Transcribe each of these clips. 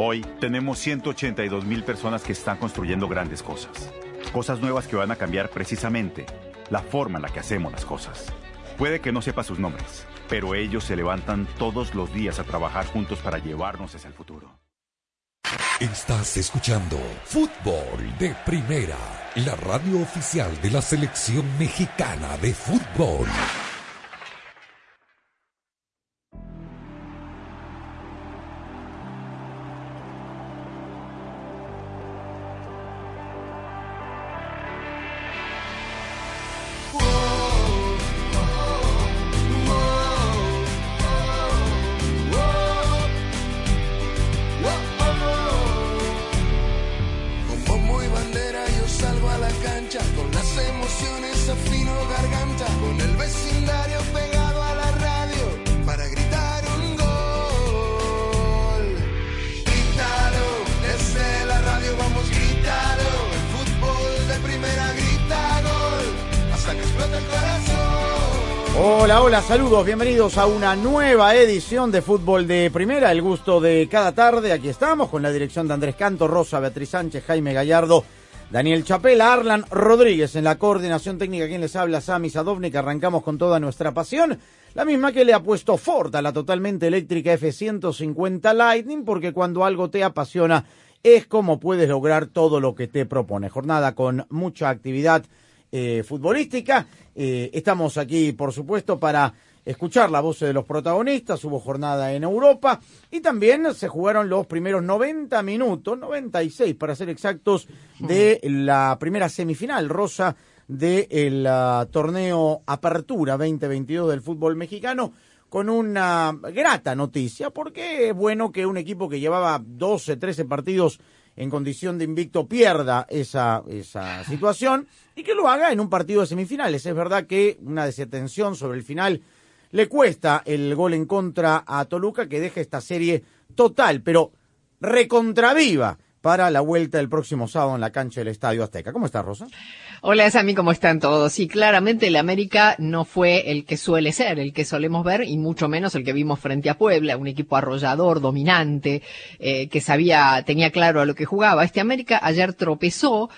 Hoy tenemos 182 mil personas que están construyendo grandes cosas. Cosas nuevas que van a cambiar precisamente la forma en la que hacemos las cosas. Puede que no sepa sus nombres, pero ellos se levantan todos los días a trabajar juntos para llevarnos hacia el futuro. Estás escuchando Fútbol de Primera, la radio oficial de la selección mexicana de fútbol. Saludos, bienvenidos a una nueva edición de Fútbol de Primera, el gusto de cada tarde, aquí estamos con la dirección de Andrés Canto, Rosa, Beatriz Sánchez, Jaime Gallardo, Daniel Chapela, Arlan Rodríguez en la coordinación técnica, quien les habla, Sami Sadovnik, arrancamos con toda nuestra pasión, la misma que le ha puesto Ford a la totalmente eléctrica F-150 Lightning, porque cuando algo te apasiona es como puedes lograr todo lo que te propone. Jornada con mucha actividad eh, futbolística. Eh, estamos aquí, por supuesto, para escuchar la voz de los protagonistas. Hubo jornada en Europa y también se jugaron los primeros 90 minutos, 96 para ser exactos, de la primera semifinal rosa del torneo Apertura 2022 del fútbol mexicano con una grata noticia, porque es bueno que un equipo que llevaba 12, 13 partidos en condición de invicto pierda esa situación y que lo haga en un partido de semifinales. Es verdad que una desatención sobre el final le cuesta el gol en contra a Toluca que deja esta serie total, pero recontraviva para la vuelta el próximo sábado en la cancha del Estadio Azteca. ¿Cómo estás, Rosa? Hola, Sammy, ¿cómo están todos? Sí, claramente el América no fue el que suele ser, el que solemos ver, y mucho menos el que vimos frente a Puebla, un equipo arrollador, dominante, eh, que sabía, tenía claro a lo que jugaba. Este América ayer tropezó,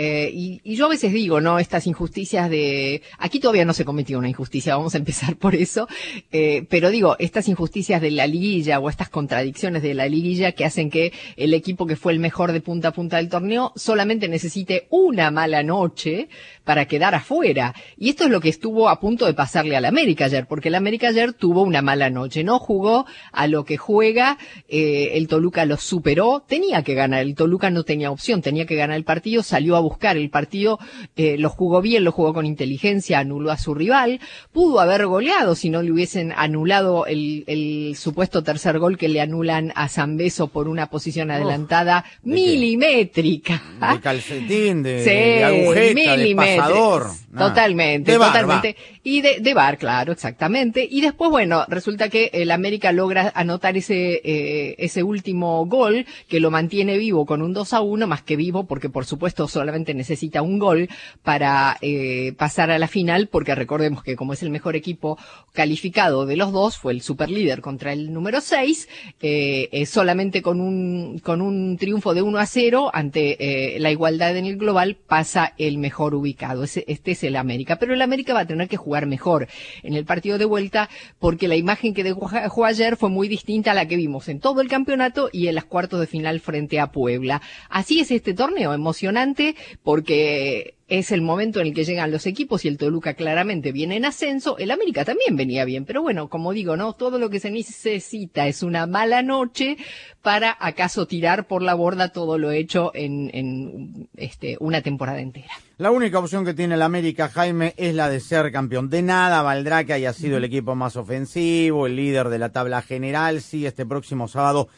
eh, y, yo a veces digo, ¿no? Estas injusticias de... Aquí todavía no se cometió una injusticia, vamos a empezar por eso. Eh, pero digo, estas injusticias de la liguilla o estas contradicciones de la liguilla que hacen que el equipo que fue el mejor de punta a punta del torneo solamente necesite una mala noche para quedar afuera. Y esto es lo que estuvo a punto de pasarle al América ayer, porque el América ayer tuvo una mala noche. No jugó a lo que juega, eh, el Toluca lo superó, tenía que ganar, el Toluca no tenía opción, tenía que ganar el partido, salió a buscar el partido, eh, lo jugó bien, lo jugó con inteligencia, anuló a su rival, pudo haber goleado si no le hubiesen anulado el, el supuesto tercer gol que le anulan a Zambeso por una posición adelantada ¿de milimétrica. De calcetín, de, Sí, de agujeta, de pasador. Nada. Totalmente, De bar, totalmente. Y de, de bar, claro, exactamente. Y después, bueno, resulta que el América logra anotar ese, eh, ese último gol que lo mantiene vivo con un 2 a 1, más que vivo, porque por supuesto solamente necesita un gol para eh, pasar a la final, porque recordemos que como es el mejor equipo calificado de los dos, fue el superlíder contra el número 6, eh, eh, solamente con un, con un triunfo de 1 a 0 ante eh, la igualdad en el global pasa el mejor ubicado. Ese, este es el América. Pero el América va a tener que jugar mejor en el partido de vuelta porque la imagen que dejó ayer fue muy distinta a la que vimos en todo el campeonato y en las cuartos de final frente a Puebla. Así es este torneo, emocionante porque es el momento en el que llegan los equipos y el Toluca claramente viene en ascenso, el América también venía bien, pero bueno, como digo, no, todo lo que se necesita es una mala noche para acaso tirar por la borda todo lo hecho en, en este, una temporada entera. La única opción que tiene el América, Jaime, es la de ser campeón. De nada valdrá que haya sido el equipo más ofensivo, el líder de la tabla general, si este próximo sábado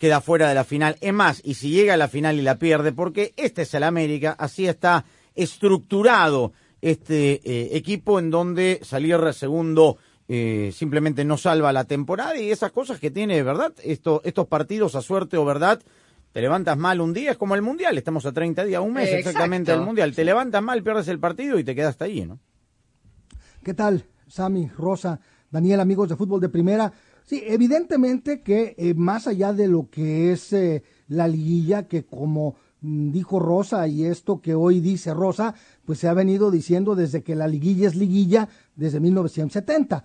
queda fuera de la final. Es más, y si llega a la final y la pierde, porque este es el América, así está estructurado este eh, equipo en donde salir segundo eh, simplemente no salva la temporada y esas cosas que tiene, ¿verdad? Esto, estos partidos a suerte o verdad, te levantas mal un día, es como el Mundial, estamos a 30 días, un mes Exacto. exactamente del Mundial, te levantas mal, pierdes el partido y te quedas hasta ahí, ¿no? ¿Qué tal, Sami, Rosa, Daniel, amigos de fútbol de primera? Sí, evidentemente que eh, más allá de lo que es eh, la liguilla, que como mm, dijo Rosa y esto que hoy dice Rosa, pues se ha venido diciendo desde que la liguilla es liguilla desde 1970.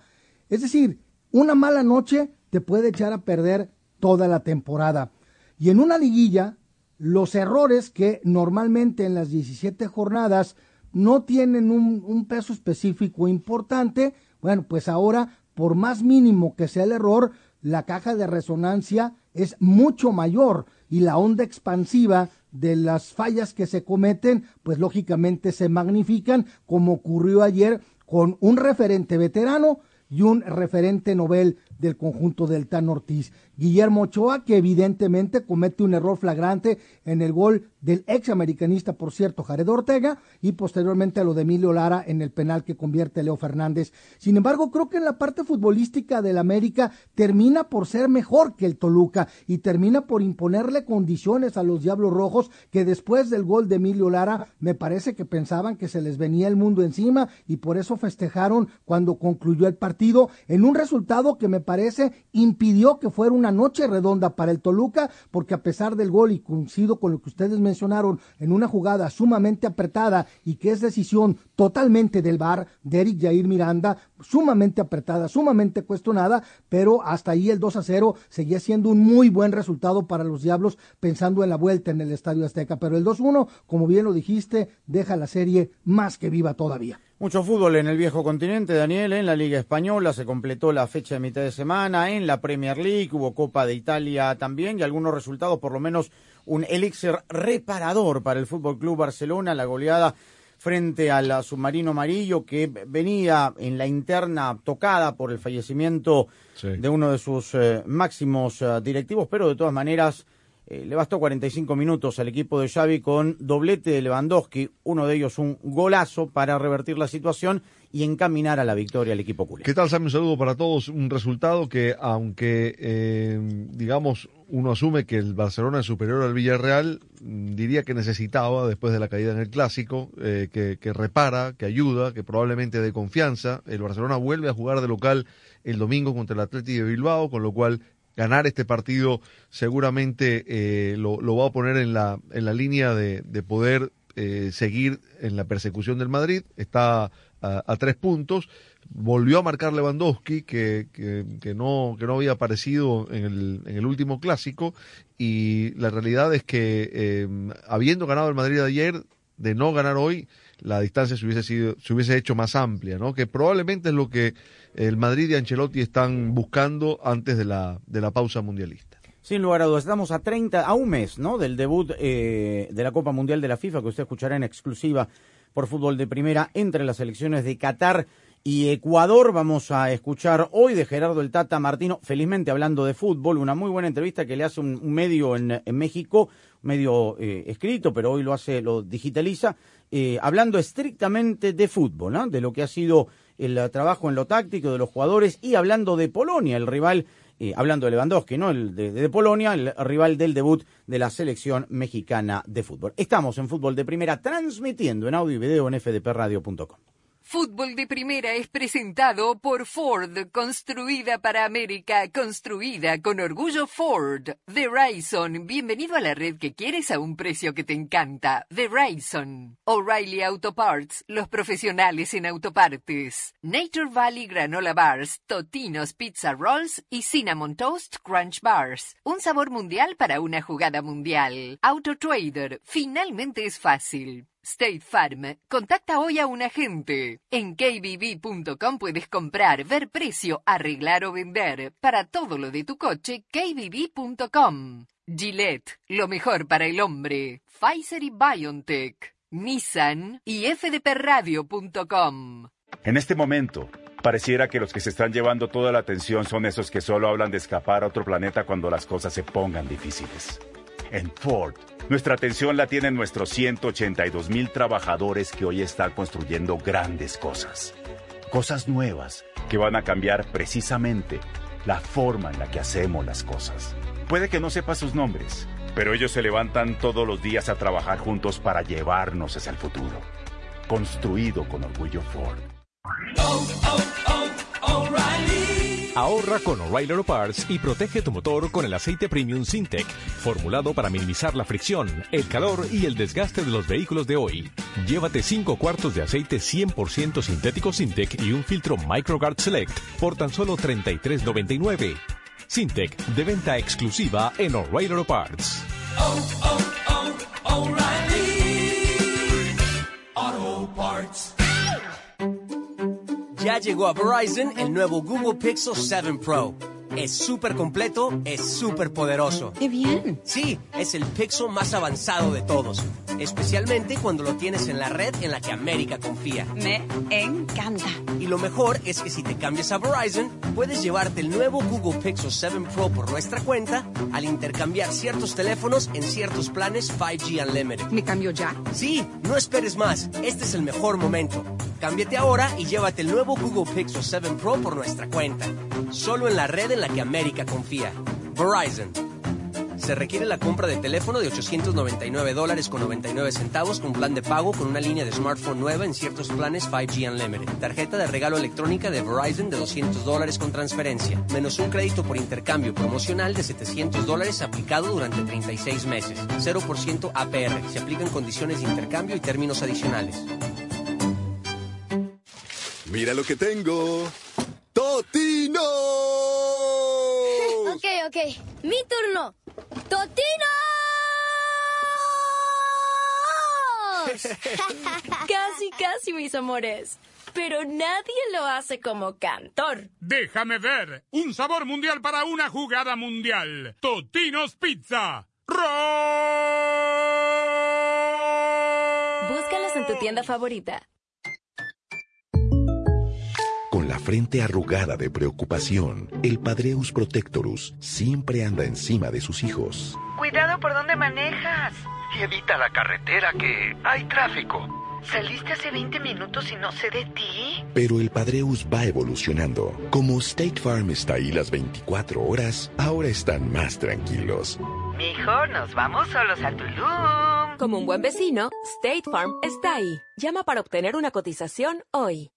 Es decir, una mala noche te puede echar a perder toda la temporada. Y en una liguilla, los errores que normalmente en las 17 jornadas no tienen un, un peso específico importante, bueno, pues ahora por más mínimo que sea el error, la caja de resonancia es mucho mayor y la onda expansiva de las fallas que se cometen, pues lógicamente se magnifican, como ocurrió ayer con un referente veterano y un referente novel del conjunto del Tan Ortiz. Guillermo Ochoa, que evidentemente comete un error flagrante en el gol del ex americanista, por cierto, Jared Ortega, y posteriormente a lo de Emilio Lara en el penal que convierte Leo Fernández. Sin embargo, creo que en la parte futbolística del América termina por ser mejor que el Toluca y termina por imponerle condiciones a los Diablos Rojos que después del gol de Emilio Lara me parece que pensaban que se les venía el mundo encima y por eso festejaron cuando concluyó el partido en un resultado que me parece impidió que fuera una noche redonda para el Toluca porque a pesar del gol y coincido con lo que ustedes me mencionaron en una jugada sumamente apretada y que es decisión totalmente del VAR de Eric Jair Miranda, sumamente apretada, sumamente cuestionada, pero hasta ahí el 2 a 0 seguía siendo un muy buen resultado para los Diablos pensando en la vuelta en el Estadio Azteca, pero el 2-1, como bien lo dijiste, deja la serie más que viva todavía. Mucho fútbol en el viejo continente, Daniel, en la Liga Española se completó la fecha de mitad de semana, en la Premier League hubo Copa de Italia también y algunos resultados por lo menos un elixir reparador para el Fútbol Club Barcelona, la goleada frente al submarino amarillo que venía en la interna tocada por el fallecimiento de uno de sus eh, máximos eh, directivos, pero de todas maneras eh, le bastó 45 minutos al equipo de Xavi con doblete de Lewandowski, uno de ellos un golazo para revertir la situación y encaminar a la victoria al equipo culé. ¿Qué tal, Sam? Un saludo para todos. Un resultado que, aunque, eh, digamos, uno asume que el Barcelona es superior al Villarreal, diría que necesitaba, después de la caída en el Clásico, eh, que, que repara, que ayuda, que probablemente dé confianza. El Barcelona vuelve a jugar de local el domingo contra el Atleti de Bilbao, con lo cual ganar este partido seguramente eh, lo, lo, va a poner en la, en la línea de, de poder eh, seguir en la persecución del Madrid. Está a, tres puntos. Volvió a marcar Lewandowski, que, que, no, que no había aparecido en el, en el último clásico. Y la realidad es que, eh, habiendo ganado el Madrid ayer, de no ganar hoy, la distancia se hubiese, sido, se hubiese hecho más amplia, ¿no? Que probablemente es lo que el Madrid y Ancelotti están buscando antes de la, de la pausa mundialista. Sin lugar a dudas, estamos a 30, a un mes, ¿no? Del debut eh, de la Copa Mundial de la FIFA, que usted escuchará en exclusiva por fútbol de primera entre las selecciones de Qatar y Ecuador. Vamos a escuchar hoy de Gerardo el Tata Martino, felizmente hablando de fútbol, una muy buena entrevista que le hace un, medio en, México, medio eh, escrito, pero hoy lo hace, lo digitaliza, eh, hablando estrictamente de fútbol, ¿no? de lo que ha sido el trabajo en lo táctico de los jugadores y hablando de Polonia, el rival eh, hablando de Lewandowski, ¿no? El de, Polonia, el rival del debut de la selección mexicana de fútbol. Estamos en fútbol de primera transmitiendo en audio y video en fdpradio.com. Fútbol de Primera es presentado por Ford, construida para América, construida con orgullo Ford. The Rayson, bienvenido a la red que quieres a un precio que te encanta. The Rayson. O'Reilly Auto Parts, los profesionales en autopartes. Nature Valley Granola Bars, Totinos Pizza Rolls y Cinnamon Toast Crunch Bars. Un sabor mundial para una jugada mundial. Auto Trader, finalmente es fácil. State Farm. Contacta hoy a un agente. En kbb.com puedes comprar, ver precio, arreglar o vender. Para todo lo de tu coche, kbb.com. Gillette, lo mejor para el hombre. Pfizer y BioNTech. Nissan y fdpradio.com. En este momento, pareciera que los que se están llevando toda la atención son esos que solo hablan de escapar a otro planeta cuando las cosas se pongan difíciles. En Ford nuestra atención la tienen nuestros 182 mil trabajadores que hoy están construyendo grandes cosas. Cosas nuevas que van a cambiar precisamente la forma en la que hacemos las cosas. Puede que no sepa sus nombres, pero ellos se levantan todos los días a trabajar juntos para llevarnos hacia el futuro. Construido con orgullo Ford. Oh, oh, Ahorra con O'Reilly Auto Parts y protege tu motor con el aceite premium Sintec, formulado para minimizar la fricción, el calor y el desgaste de los vehículos de hoy. Llévate 5 cuartos de aceite 100% sintético Sintec y un filtro MicroGuard Select por tan solo $33.99. Sintec, de venta exclusiva en O'Reilly Auto Parts. Oh, oh, Ya llegó a Verizon el nuevo Google Pixel 7 Pro. Es súper completo, es súper poderoso. ¡Qué bien! Sí, es el Pixel más avanzado de todos. Especialmente cuando lo tienes en la red en la que América confía. Me encanta. Y lo mejor es que si te cambias a Verizon, puedes llevarte el nuevo Google Pixel 7 Pro por nuestra cuenta al intercambiar ciertos teléfonos en ciertos planes 5G Unlimited. ¿Me cambio ya? Sí, no esperes más. Este es el mejor momento. Cámbiate ahora y llévate el nuevo Google Pixel 7 Pro por nuestra cuenta. Solo en la red en la que América confía. Verizon. Se requiere la compra de teléfono de 899 dólares con 99 centavos con plan de pago con una línea de smartphone nueva en ciertos planes 5G Unlimited. Tarjeta de regalo electrónica de Verizon de 200 dólares con transferencia. Menos un crédito por intercambio promocional de 700 dólares aplicado durante 36 meses. 0% APR. Se aplican condiciones de intercambio y términos adicionales. Mira lo que tengo. ¡Totino! Ok. Mi turno. ¡Totino! casi, casi, mis amores. Pero nadie lo hace como cantor. Déjame ver. Un sabor mundial para una jugada mundial. Totinos Pizza. Búscalos en tu tienda favorita. Frente arrugada de preocupación, el Padreus Protectorus siempre anda encima de sus hijos. Cuidado por donde manejas. Y evita la carretera que hay tráfico. Saliste hace 20 minutos y no sé de ti. Pero el Padreus va evolucionando. Como State Farm está ahí las 24 horas, ahora están más tranquilos. Mijo, nos vamos solos a Tulum. Como un buen vecino, State Farm está ahí. Llama para obtener una cotización hoy.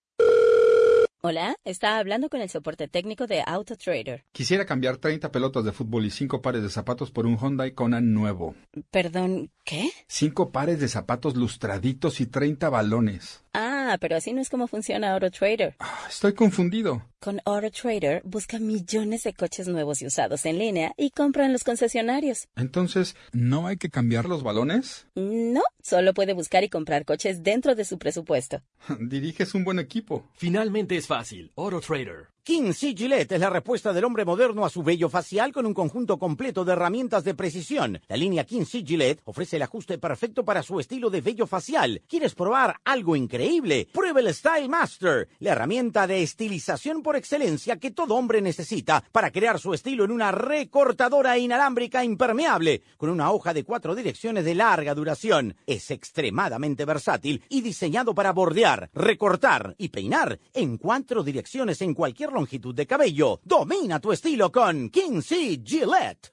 Hola, está hablando con el soporte técnico de AutoTrader. Quisiera cambiar 30 pelotas de fútbol y 5 pares de zapatos por un Hyundai Kona nuevo. Perdón, ¿qué? 5 pares de zapatos lustraditos y 30 balones. Ah, pero así no es como funciona AutoTrader. Ah, estoy confundido. Con AutoTrader busca millones de coches nuevos y usados en línea y compra en los concesionarios. Entonces, ¿no hay que cambiar los balones? No, solo puede buscar y comprar coches dentro de su presupuesto. Diriges un buen equipo. Finalmente es fácil. AutoTrader. King C. Gillette es la respuesta del hombre moderno a su vello facial con un conjunto completo de herramientas de precisión. La línea King C. Gillette ofrece el ajuste perfecto para su estilo de vello facial. ¿Quieres probar algo increíble? Prueba el Style Master, la herramienta de estilización por excelencia que todo hombre necesita para crear su estilo en una recortadora inalámbrica impermeable con una hoja de cuatro direcciones de larga duración. Es extremadamente versátil y diseñado para bordear, recortar y peinar en cuatro direcciones en cualquier longitud de cabello. Domina tu estilo con King C. Gillette.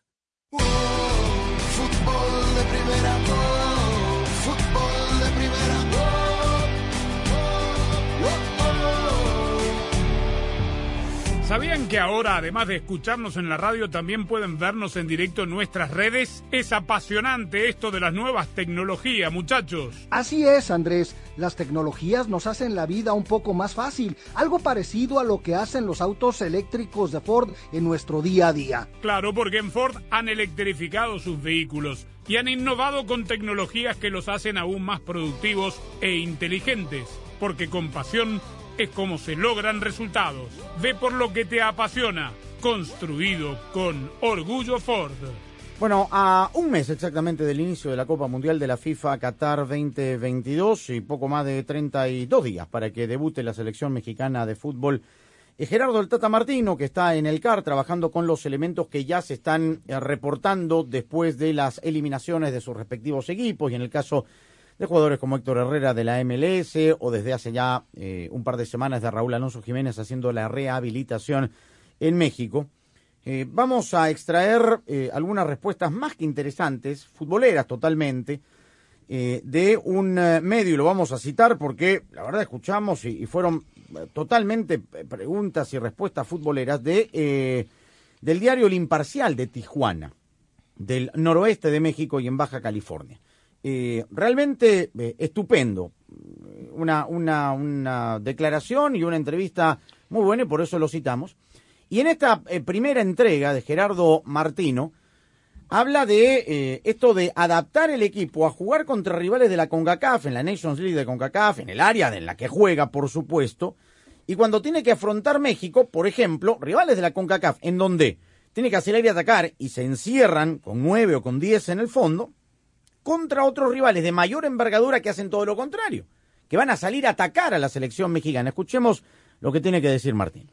¿Sabían que ahora, además de escucharnos en la radio, también pueden vernos en directo en nuestras redes? Es apasionante esto de las nuevas tecnologías, muchachos. Así es, Andrés. Las tecnologías nos hacen la vida un poco más fácil, algo parecido a lo que hacen los autos eléctricos de Ford en nuestro día a día. Claro, porque en Ford han electrificado sus vehículos y han innovado con tecnologías que los hacen aún más productivos e inteligentes, porque con pasión es como se logran resultados. Ve por lo que te apasiona. Construido con orgullo Ford. Bueno, a un mes exactamente del inicio de la Copa Mundial de la FIFA Qatar 2022 y poco más de 32 días para que debute la selección mexicana de fútbol. eh, Gerardo el Tata Martino, que está en el CAR trabajando con los elementos que ya se están eh, reportando después de las eliminaciones de sus respectivos equipos y en el caso de jugadores como Héctor Herrera de la MLS o desde hace ya eh, un par de semanas de Raúl Alonso Jiménez haciendo la rehabilitación en México. Eh, vamos a extraer eh, algunas respuestas más que interesantes, futboleras totalmente, de un medio, y lo vamos a citar porque la verdad escuchamos y, fueron totalmente preguntas y respuestas futboleras de del diario El Imparcial de Tijuana, del noroeste de México y en Baja California. Eh, realmente eh, estupendo. Una, una, una declaración y una entrevista muy buena y por eso lo citamos. Y en esta eh, primera entrega de Gerardo Martino, habla de esto de adaptar el equipo a jugar contra rivales de la CONCACAF, en la Nations League de CONCACAF, en el área en la que juega, por supuesto, y cuando tiene que afrontar México, por ejemplo, rivales de la CONCACAF, en donde tiene que acelerar y atacar y se encierran con nueve o con diez en el fondo, contra otros rivales de mayor envergadura que hacen todo lo contrario, que van a salir a atacar a la selección mexicana. Escuchemos lo que tiene que decir Martín.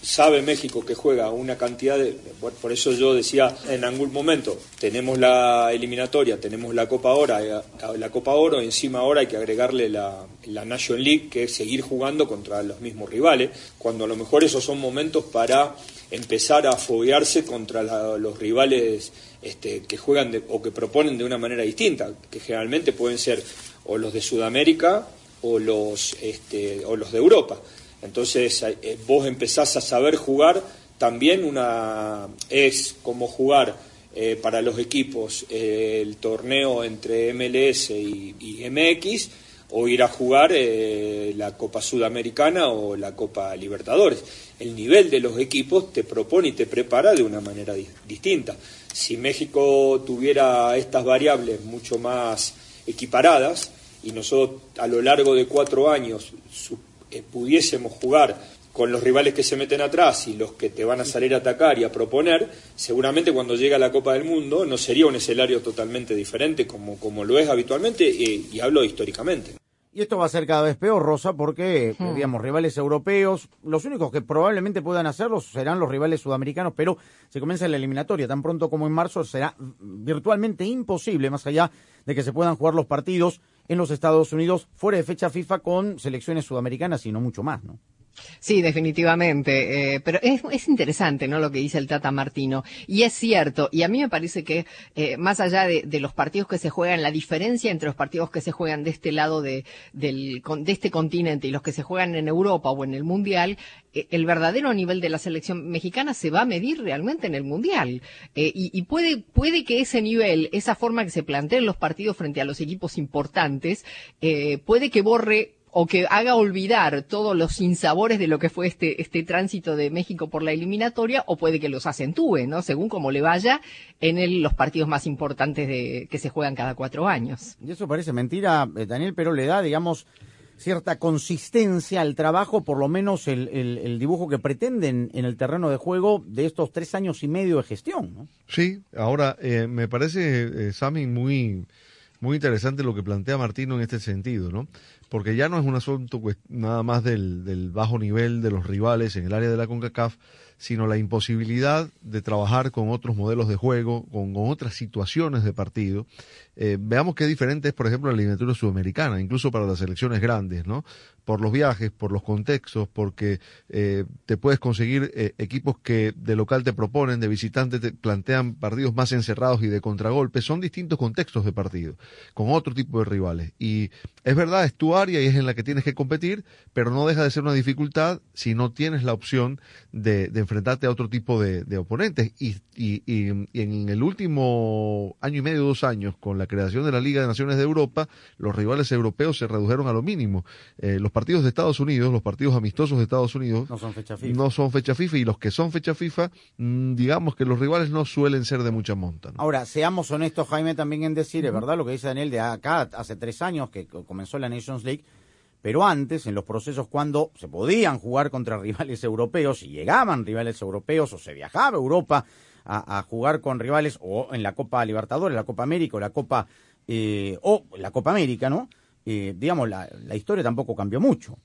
Sabe México que juega una cantidad de... por eso yo decía en algún momento, tenemos la eliminatoria, tenemos la Copa Oro, eh, la Copa Oro, encima ahora hay que agregarle la, la National League, que es seguir jugando contra los mismos rivales, cuando a lo mejor esos son momentos para empezar a foguearse contra los rivales este, que juegan de- o que proponen de una manera distinta, que generalmente pueden ser o los de Sudamérica o los, este, o los de Europa. Entonces eh, vos empezás a saber jugar también una es como jugar eh, para los equipos eh, el torneo entre MLS y, y MX o ir a jugar eh, la Copa Sudamericana o la Copa Libertadores. El nivel de los equipos te propone y te prepara de una manera di- distinta. Si México tuviera estas variables mucho más equiparadas y nosotros a lo largo de cuatro años su- eh, pudiésemos jugar con los rivales que se meten atrás y los que te van a salir a atacar y a proponer, seguramente cuando llega la Copa del Mundo no sería un escenario totalmente diferente como, como lo es habitualmente eh, y hablo históricamente. Y esto va a ser cada vez peor, Rosa, porque, eh, digamos, rivales europeos, los únicos que probablemente puedan hacerlo serán los rivales sudamericanos, pero se comienza la eliminatoria tan pronto como en marzo, será virtualmente imposible, más allá de que se puedan jugar los partidos en los Estados Unidos fuera de fecha FIFA con selecciones sudamericanas y no mucho más, ¿no? Sí, definitivamente. eh, pero es, es interesante, ¿no? Lo que dice el Tata Martino. Y es cierto. Y a mí me parece que, eh, más allá de, los partidos que se juegan, la diferencia entre los partidos que se juegan de este lado de, del, de este continente y los que se juegan en Europa o en el Mundial, eh, el verdadero nivel de la selección mexicana se va a medir realmente en el Mundial. Y, y puede, puede que ese nivel, esa forma que se planteen los partidos frente a los equipos importantes, puede que borre o que haga olvidar todos los sinsabores de lo que fue este, este tránsito de México por la eliminatoria, o puede que los acentúe, ¿no? Según como le vaya en el- los partidos más importantes de, que se juegan cada cuatro años. Y eso parece mentira, eh, Daniel, pero le da, digamos, cierta consistencia al trabajo, por lo menos el, el- el dibujo que pretenden en el terreno de juego de estos tres años y medio de gestión, ¿no? Sí, ahora eh, me parece, eh, Sammy, muy, muy interesante lo que plantea Martino en este sentido, ¿no? Porque ya no es un asunto nada más del, del bajo nivel de los rivales en el área de la CONCACAF, sino la imposibilidad de trabajar con otros modelos de juego, con otras situaciones de partido. Eh, veamos qué diferente es, por ejemplo, la eliminatoria sudamericana, incluso para las selecciones grandes, ¿no? Por los viajes, por los contextos, porque eh, te puedes conseguir eh, equipos que de local te proponen, de visitante te plantean partidos más encerrados y de contragolpe. Son distintos contextos de partido, con otro tipo de rivales. Y es verdad, es tu área y es en la que tienes que competir, pero no deja de ser una dificultad si no tienes la opción de, enfrentarte a otro tipo de, de oponentes. Y, y, y- y en el último año y medio, dos años, con la creación de la Liga de Naciones de Europa, los rivales europeos se redujeron a lo mínimo. Eh, los partidos de Estados Unidos, los partidos amistosos de Estados Unidos, No son fecha FIFA. no son fecha FIFA y los que son fecha FIFA, mm, digamos que los rivales no suelen ser de mucha monta. ¿no? Ahora, seamos honestos, Jaime, también en decir, es verdad lo que dice Daniel de acá, hace tres años que co- comenzó la Nations League, pero antes, en los procesos cuando se podían jugar contra rivales europeos y llegaban rivales europeos o se viajaba a Europa a, a jugar con rivales o en la Copa Libertadores, la Copa América o la Copa, eh, o la Copa América, ¿no? Eh, digamos, la, la historia tampoco cambió mucho.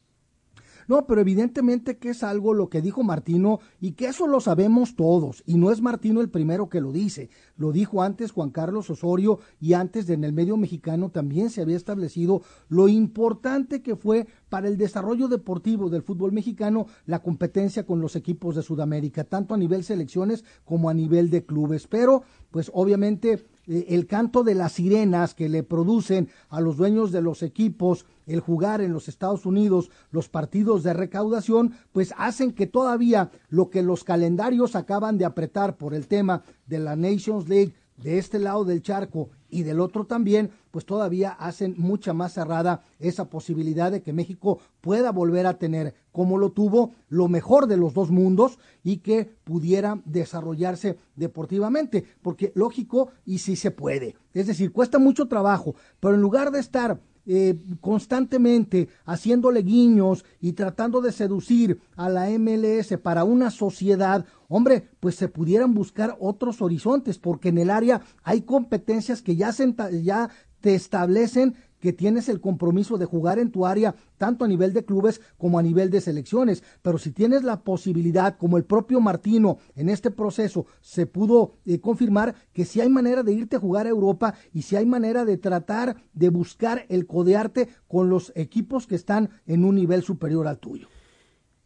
No, pero evidentemente que es algo lo que dijo Martino y que eso lo sabemos todos. Y no es Martino el primero que lo dice. Lo dijo antes Juan Carlos Osorio y antes en el medio mexicano también se había establecido lo importante que fue para el desarrollo deportivo del fútbol mexicano la competencia con los equipos de Sudamérica, tanto a nivel selecciones como a nivel de clubes. Pero, pues obviamente el canto de las sirenas que le producen a los dueños de los equipos el jugar en los Estados Unidos los partidos de recaudación, pues hacen que todavía lo que los calendarios acaban de apretar por el tema de la Nations League de este lado del charco y del otro también, pues todavía hacen mucha más cerrada esa posibilidad de que México pueda volver a tener, como lo tuvo, lo mejor de los dos mundos y que pudiera desarrollarse deportivamente, porque lógico y sí se puede. Es decir, cuesta mucho trabajo, pero en lugar de estar eh, constantemente haciéndole guiños y tratando de seducir a la MLS para una sociedad, hombre, pues se pudieran buscar otros horizontes, porque en el área hay competencias que ya, se, ya te establecen que tienes el compromiso de jugar en tu área, tanto a nivel de clubes como a nivel de selecciones. Pero si tienes la posibilidad, como el propio Martino en este proceso se pudo eh, confirmar, que si hay manera de irte a jugar a Europa y si hay manera de tratar de buscar el codearte con los equipos que están en un nivel superior al tuyo.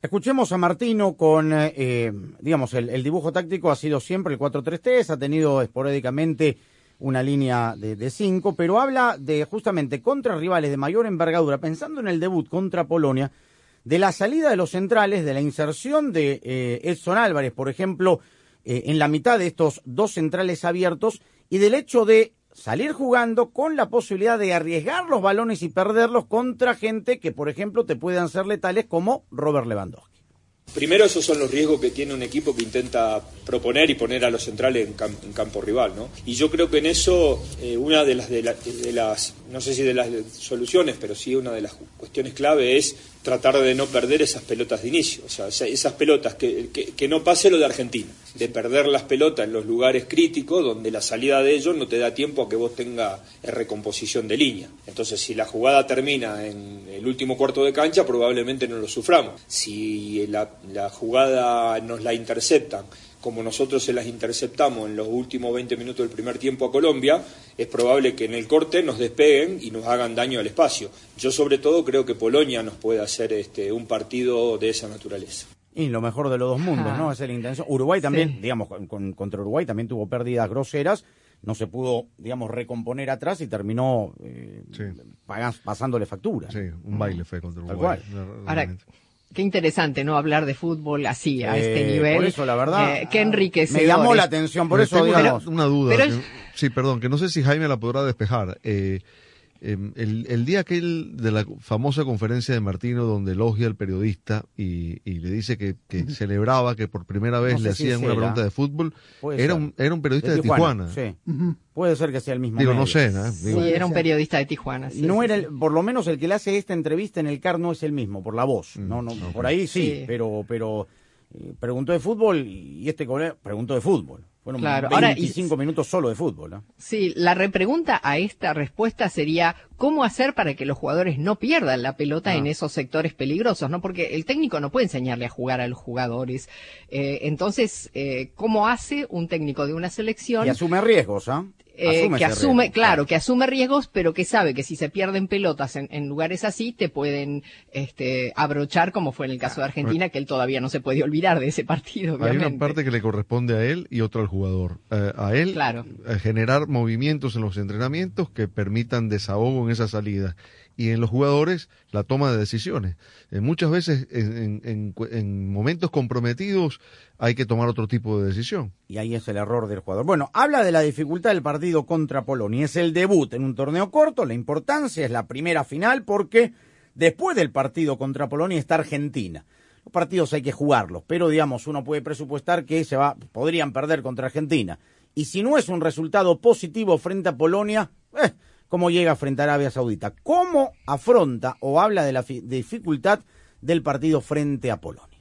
Escuchemos a Martino con, eh, eh, digamos, el, el, dibujo táctico ha sido siempre el 4-3-3, ha tenido esporádicamente una línea de, cinco, pero habla de justamente contra rivales de mayor envergadura, pensando en el debut contra Polonia, de la salida de los centrales, de la inserción de eh, Edson Álvarez, por ejemplo, eh, en la mitad de estos dos centrales abiertos, y del hecho de salir jugando con la posibilidad de arriesgar los balones y perderlos contra gente que, por ejemplo, te puedan ser letales como Robert Lewandowski. Primero esos son los riesgos que tiene un equipo que intenta proponer y poner a los centrales en, campo rival, ¿no? Y yo creo que en eso eh, una de las, de, las, no sé si de las soluciones, pero sí una de las cuestiones clave es tratar de no perder esas pelotas de inicio, o sea, esas pelotas, que, que, no pase lo de Argentina, de perder las pelotas en los lugares críticos donde la salida de ellos no te da tiempo a que vos tengas recomposición de línea. Entonces, si la jugada termina en el último cuarto de cancha, probablemente no lo suframos. Si la, la jugada nos la interceptan como nosotros se las interceptamos en los últimos 20 minutos del primer tiempo a Colombia, es probable que en el corte nos despeguen y nos hagan daño al espacio. Yo sobre todo creo que Polonia nos puede hacer este, un partido de esa naturaleza. Y lo mejor de los dos mundos, ¿no? Es el intenso. Uruguay también, digamos, contra Uruguay también tuvo pérdidas groseras, no se pudo, digamos, recomponer atrás y terminó eh, pasándole factura. Sí, un baile fue contra Uruguay. Ahora, Qué interesante, ¿no? Hablar de fútbol así, a este nivel. Por eso, la verdad. Eh, qué enriquecedor. Me llamó la atención, por eso, digamos. Una duda. sí, perdón, que no sé si Jaime la podrá despejar. Eh, Em, el, el, día aquel de la famosa conferencia de Martino donde elogia al periodista y, le dice que, celebraba que por primera vez le hacían una pregunta de fútbol, era un, era un periodista de, Tijuana. Sí. Puede ser que sea el mismo. Digo, no sé. sí, era un periodista de Tijuana. no era por lo menos el que le hace esta entrevista en el CAR no es el mismo, por la voz. Mm, no, no, Por ahí sí, pero, pero eh, preguntó de fútbol y este preguntó de fútbol. Bueno, claro. 25 Ahora, minutos solo de fútbol. ¿no? Sí, la repregunta a esta respuesta sería cómo hacer para que los jugadores no pierdan la pelota en ah. esos sectores peligrosos, ¿no? Porque el técnico no puede enseñarle a jugar a los jugadores. Eh, entonces, eh, ¿cómo hace un técnico de una selección? Y asume riesgos, ¿ah? Eh, que asume, claro, que asume riesgos, pero que sabe que si se pierden pelotas en, lugares así, te pueden este, abrochar, como fue en el caso de Argentina, que él todavía no se puede olvidar de ese partido. Hay una parte que le corresponde a él y otra al jugador. Eh, a él, eh, generar movimientos en los entrenamientos que permitan desahogo en esa salida y en los jugadores la toma de decisiones. Eh, muchas veces en, momentos comprometidos hay que tomar otro tipo de decisión. Y ahí es el error del jugador. Bueno, habla de la dificultad del partido contra Polonia. Es el debut en un torneo corto, la importancia es la primera final porque después del partido contra Polonia está Argentina. Los partidos hay que jugarlos, pero digamos, uno puede presupuestar que se va, podrían perder contra Argentina. Y si no es un resultado positivo frente a Polonia, eh, cómo llega frente a Arabia Saudita. ¿Cómo afronta o habla de la dificultad del partido frente a Polonia?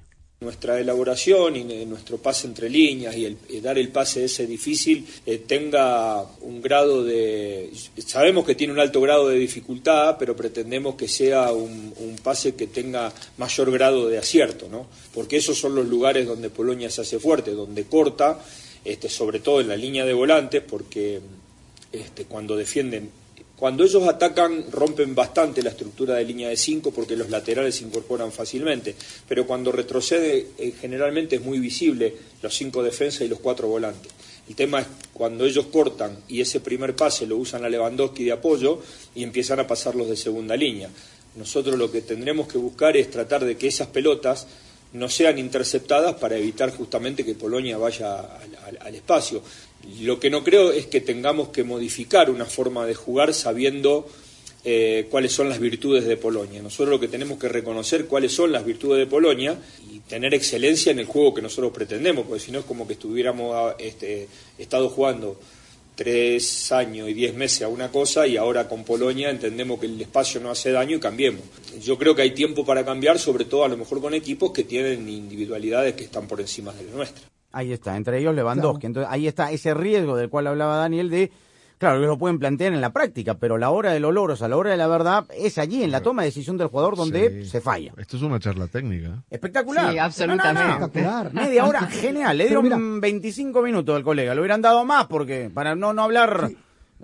nuestra elaboración y nuestro pase entre líneas y, el, dar el pase ese difícil eh, tenga un grado de... Sabemos que tiene un alto grado de dificultad, pero pretendemos que sea un, un, pase que tenga mayor grado de acierto, ¿no? Porque esos son los lugares donde Polonia se hace fuerte, donde corta, este, sobre todo en la línea de volantes, porque este, cuando defienden cuando ellos atacan rompen bastante la estructura de línea de 5 porque los laterales se incorporan fácilmente, pero cuando retrocede eh, generalmente es muy visible los cinco defensas y los cuatro volantes. El tema es cuando ellos cortan y ese primer pase lo usan a Lewandowski de apoyo y empiezan a pasarlos de segunda línea. Nosotros lo que tendremos que buscar es tratar de que esas pelotas no sean interceptadas para evitar justamente que Polonia vaya al espacio. Lo que no creo es que tengamos que modificar una forma de jugar sabiendo eh, cuáles son las virtudes de Polonia. Nosotros lo que tenemos que reconocer cuáles son las virtudes de Polonia y tener excelencia en el juego que nosotros pretendemos, porque si no es como que estuviéramos ah, este, estado jugando tres años y diez meses a una cosa y ahora con Polonia entendemos que el espacio no hace daño y cambiemos. Yo creo que hay tiempo para cambiar, sobre todo a lo mejor con equipos que tienen individualidades que están por encima de la nuestra. Ahí está, entre ellos Lewandowski. Entonces, ahí está ese riesgo del cual hablaba Daniel de, claro, que lo pueden plantear en la práctica, pero la hora del olor, o sea, la hora de la verdad, es allí, en la toma de decisión del jugador donde Sí. se falla. Esto es una charla técnica. Espectacular. Sí, absolutamente. No, no, no. Espectacular. Media hora, genial. Le dieron 25 minutos al colega. Le hubieran dado más porque, para no, no hablar...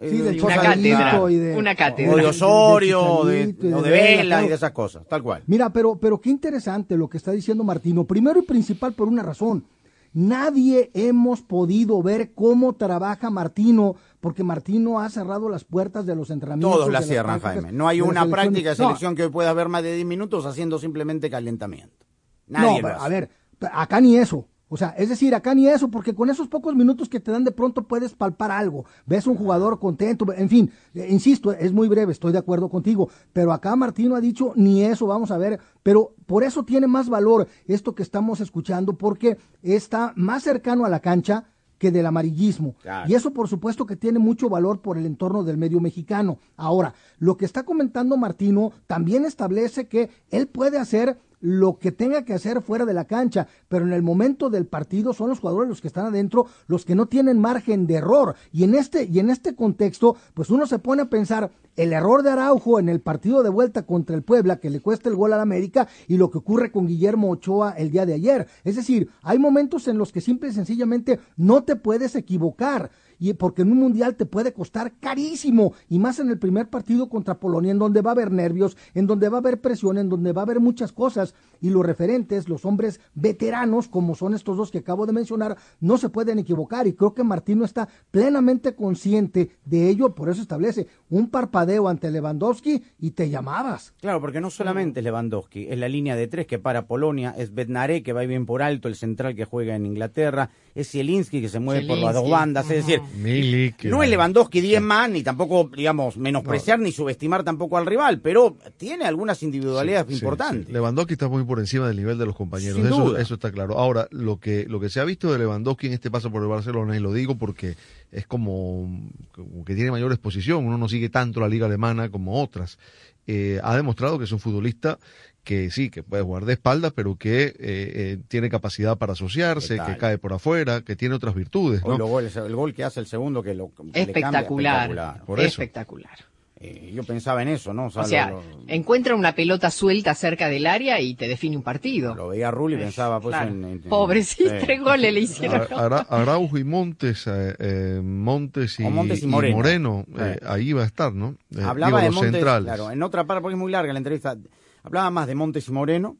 Sí, eh, de una cátedra, y de- una o cátedra. de Osorio, de de, o de de Vela, y claro. de esas cosas, tal cual. Mira, pero, pero qué interesante lo que está diciendo Martino. Primero y principal por una razón. Nadie hemos podido ver cómo trabaja Martino, porque Martino ha cerrado las puertas de los entrenamientos. Todos la cierran, Jaime. No hay una práctica de No, selección que hoy pueda haber más de 10 minutos haciendo simplemente calentamiento. Nadie no, lo hace. a ver, acá ni eso. O sea, es decir, acá ni eso, porque con esos pocos minutos que te dan de pronto puedes palpar algo. Ves un jugador contento, en fin, eh, insisto, es muy breve, estoy de acuerdo contigo. Pero acá Martino ha dicho ni eso, vamos a ver. Pero por eso tiene más valor esto que estamos escuchando, porque está más cercano a la cancha que del amarillismo. Claro. Y eso por supuesto que tiene mucho valor por el entorno del medio mexicano. Ahora, lo que está comentando Martino también establece que él puede hacer lo que tenga que hacer fuera de la cancha, pero en el momento del partido son los jugadores los que están adentro, los que no tienen margen de error. Y en este y en este contexto, pues uno se pone a pensar el error de Araujo en el partido de vuelta contra el Puebla que le cuesta el gol al América y lo que ocurre con Guillermo Ochoa el día de ayer. Es decir, hay momentos en los que simple y sencillamente no te puedes equivocar y porque en un mundial te puede costar carísimo y más en el primer partido contra Polonia en donde va a haber nervios, en donde va a haber presión, en donde va a haber muchas cosas y los referentes, los hombres veteranos como son estos dos que acabo de mencionar, no se pueden equivocar y creo que Martino está plenamente consciente de ello, por eso establece un parpadeo ante Lewandowski y te llamabas. Claro, porque no solamente es Lewandowski, es la línea de tres que para Polonia, es Bednaré que va bien por alto, el central que juega en Inglaterra, es Zielinski que se mueve por las dos bandas, es decir, Milik. no es Lewandowski 10 más, ni tampoco, digamos, menospreciar ni subestimar tampoco al rival, pero tiene algunas individualidades Sí, importantes. sí. Lewandowski está muy por encima del nivel de los compañeros. Sin Eso, duda. eso está claro. Ahora, lo que, lo que se ha visto de Lewandowski en este paso por el Barcelona, y lo digo porque es como, como que tiene mayor exposición, uno no sigue tanto la liga alemana como otras. Eh, ha demostrado que es un futbolista que sí, que puede jugar de espaldas, pero que eh, eh, tiene capacidad para asociarse, que cae por afuera, que tiene otras virtudes. ¿no? goles- el gol que hace el segundo que lo que le cambia, Espectacular. espectacular. Por eso. espectacular. Eh, yo pensaba en eso, ¿no? O sea, sea, lo, encuentra una pelota suelta cerca del área y te define un partido. lo veía a Rulli y pensaba pues Claro. en, en- Pobrecito, sí. tres goles le hicieron. Ara- Ara- Araujo y Montes, eh, eh, Montes y, O Montes y y Moreno. eh, ahí va a estar, ¿no? Eh, Hablaba digo, de los Montes, centrales. claro, en otra parte, porque es muy larga la entrevista, hablaba más de Montes y Moreno,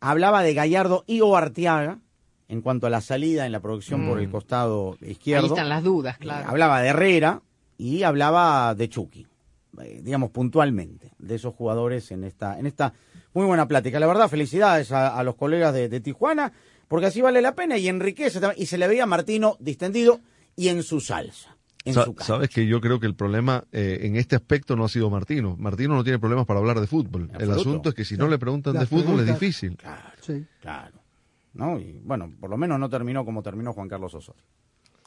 hablaba de Gallardo y o Arteaga, en cuanto a la salida en la producción Mm. por el costado Ahí izquierdo. están las dudas, Eh, claro. hablaba de Herrera y hablaba de Chucky, eh, digamos puntualmente, de esos jugadores en esta, en esta muy buena plática. La verdad, felicidades a, a los colegas de, de Tijuana, porque así vale la pena y enriquece también. Y se le veía a Martino distendido y en su salsa, en Sa- su casa. Sabes que yo creo que el problema eh, en este aspecto no ha sido Martino. Martino no tiene problemas para hablar de fútbol. El asunto es que si no le preguntan Las de fútbol es difícil. Sí. Claro. ¿No? Y bueno, por lo menos no terminó como terminó Juan Carlos Osorio.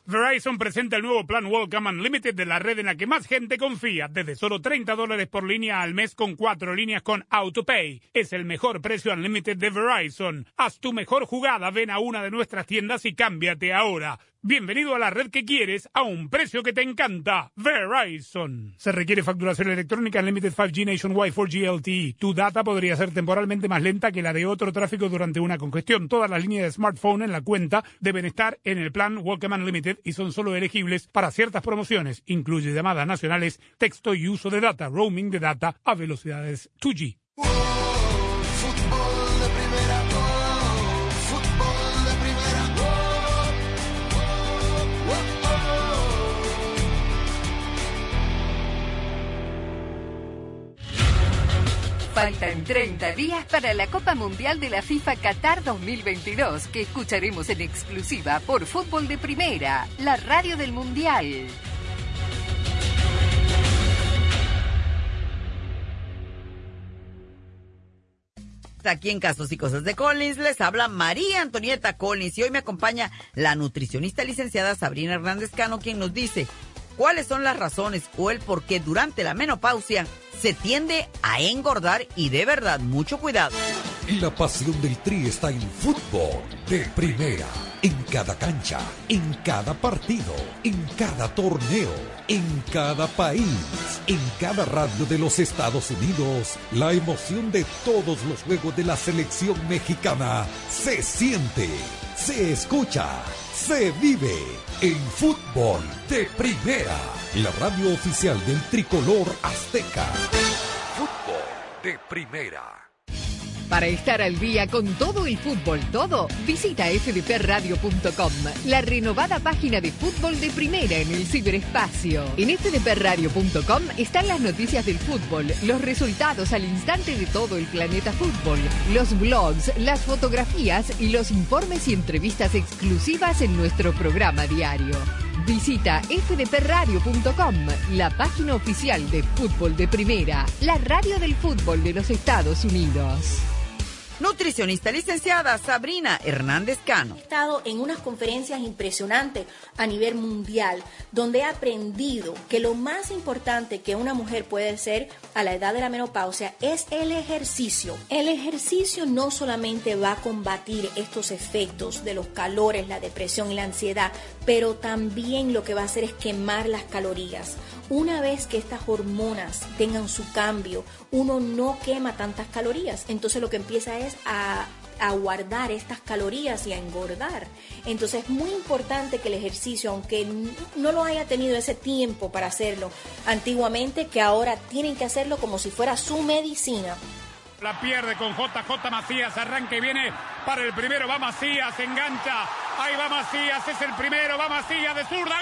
Verizon presenta el nuevo plan Welcome Unlimited de la red en la que más gente confía. Desde solo 30 dólares por línea al mes con cuatro líneas con AutoPay. Es el mejor precio Unlimited de Verizon. Haz tu mejor jugada, ven a una de nuestras tiendas y cámbiate ahora. Bienvenido a la red que quieres a un precio que te encanta. Verizon. Se requiere facturación electrónica Unlimited 5G Nationwide 4G LTE. Tu data podría ser temporalmente más lenta que la de otro tráfico durante una congestión. Todas las líneas de smartphone en la cuenta deben estar en el plan Welcome Unlimited y son solo elegibles para ciertas promociones. Incluye llamadas nacionales, texto y uso de data, roaming de data a velocidades 2G. Faltan 30 días para la Copa Mundial de la FIFA Qatar 2022, que escucharemos en exclusiva por Fútbol de Primera, la radio del Mundial. Aquí en Casos y Cosas de Collins les habla María Antonieta Collins y hoy me acompaña la nutricionista licenciada Sabrina Hernández Cano quien nos dice cuáles son las razones o el por qué durante la menopausia se tiende a engordar y de verdad mucho cuidado. La pasión del Tri está en fútbol de primera, en cada cancha, en cada partido, en cada torneo, en cada país, en cada radio de los Estados Unidos. La emoción de todos los juegos de la selección mexicana se siente, se escucha, se vive en fútbol de primera, la radio oficial del tricolor azteca. Fútbol de primera. Para estar al día con todo el fútbol, todo, visita fdpradio.com, la renovada página de fútbol de primera en el ciberespacio. En fdpradio.com están las noticias del fútbol, los resultados al instante de todo el planeta fútbol, los blogs, las fotografías y los informes y entrevistas exclusivas en nuestro programa diario. Visita fdpradio.com, la página oficial de fútbol de primera, la radio del fútbol de los Estados Unidos. Nutricionista licenciada Sabrina Hernández Cano. He estado en unas conferencias impresionantes a nivel mundial donde he aprendido que lo más importante que una mujer puede hacer a la edad de la menopausia es el ejercicio. El ejercicio no solamente va a combatir estos efectos de los calores, la depresión y la ansiedad, pero también lo que va a hacer es quemar las calorías. Una vez que estas hormonas tengan su cambio, uno no quema tantas calorías. Entonces lo que empieza es a, a guardar estas calorías y a engordar. Entonces es muy importante que el ejercicio, aunque no lo haya tenido ese tiempo para hacerlo antiguamente, que ahora tienen que hacerlo como si fuera su medicina. La pierde con JJ Macías, arranque y viene para el primero, va Macías, engancha, ahí va Macías, es el primero, va Macías de zurda,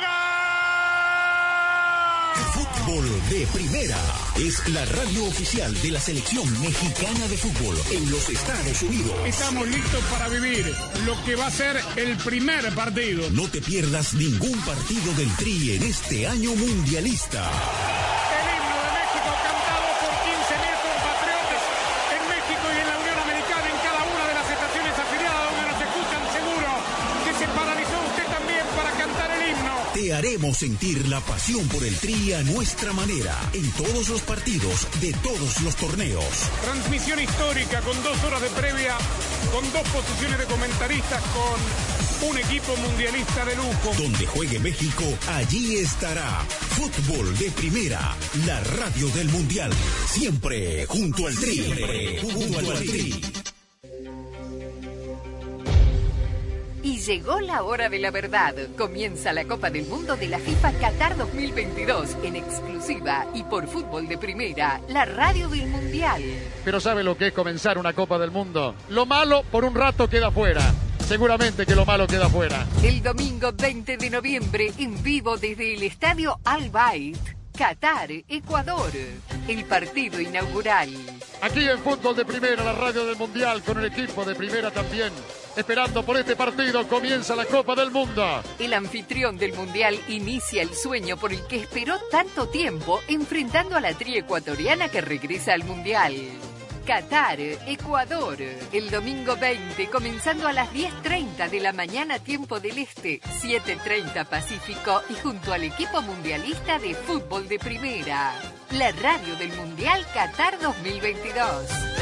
Fútbol de primera es la radio oficial de la selección mexicana de fútbol en los Estados Unidos. Estamos listos para vivir lo que va a ser el primer partido. No te pierdas ningún partido del Tri en este año mundialista. Te haremos sentir la pasión por el Tri a nuestra manera en todos los partidos de todos los torneos. Transmisión histórica con dos horas de previa, con dos posiciones de comentaristas, con un equipo mundialista de lujo. Donde juegue México, allí estará. Fútbol de primera, la radio del mundial. Siempre junto al Tri. Siempre junto al Tri. Llegó la hora de la verdad. Comienza la Copa del Mundo de la FIFA Qatar 2022 en exclusiva y por fútbol de primera, la radio del Mundial. Pero ¿sabe lo que es comenzar una Copa del Mundo? Lo malo por un rato queda fuera. Seguramente que lo malo queda fuera. El domingo 20 de noviembre en vivo desde el estadio Al Bayt, Qatar, Ecuador. El partido inaugural. Aquí en Fútbol de Primera, la radio del Mundial, con el equipo de Primera también. Esperando por este partido, comienza la Copa del Mundo. El anfitrión del Mundial inicia el sueño por el que esperó tanto tiempo, enfrentando a la tri ecuatoriana que regresa al Mundial. Qatar, Ecuador, el domingo 20, comenzando a las 10.30 de la mañana tiempo del Este, 7.30 Pacífico y junto al equipo mundialista de fútbol de primera, la radio del Mundial Qatar 2022.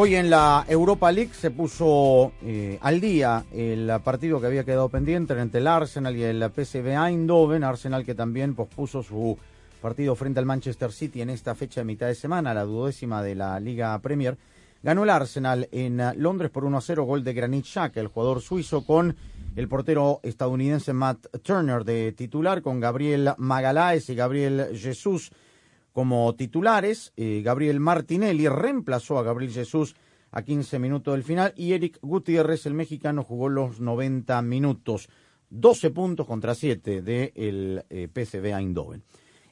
Hoy en la Europa League se puso eh, al día el partido que había quedado pendiente entre el Arsenal y el PSV Eindhoven. Arsenal que también pospuso su partido frente al Manchester City en esta fecha de mitad de semana, la duodécima de la Liga Premier. Ganó el Arsenal en Londres por 1 a 0, gol de Granit Xhaka, el jugador suizo, con el portero estadounidense Matt Turner de titular, con Gabriel Magaláes y Gabriel Jesús como titulares. Eh, Gabriel Martinelli reemplazó a Gabriel Jesús a 15 minutos del final y Eric Gutiérrez, el mexicano, jugó los 90 minutos. 12 puntos contra 7 del eh, PSV Eindhoven.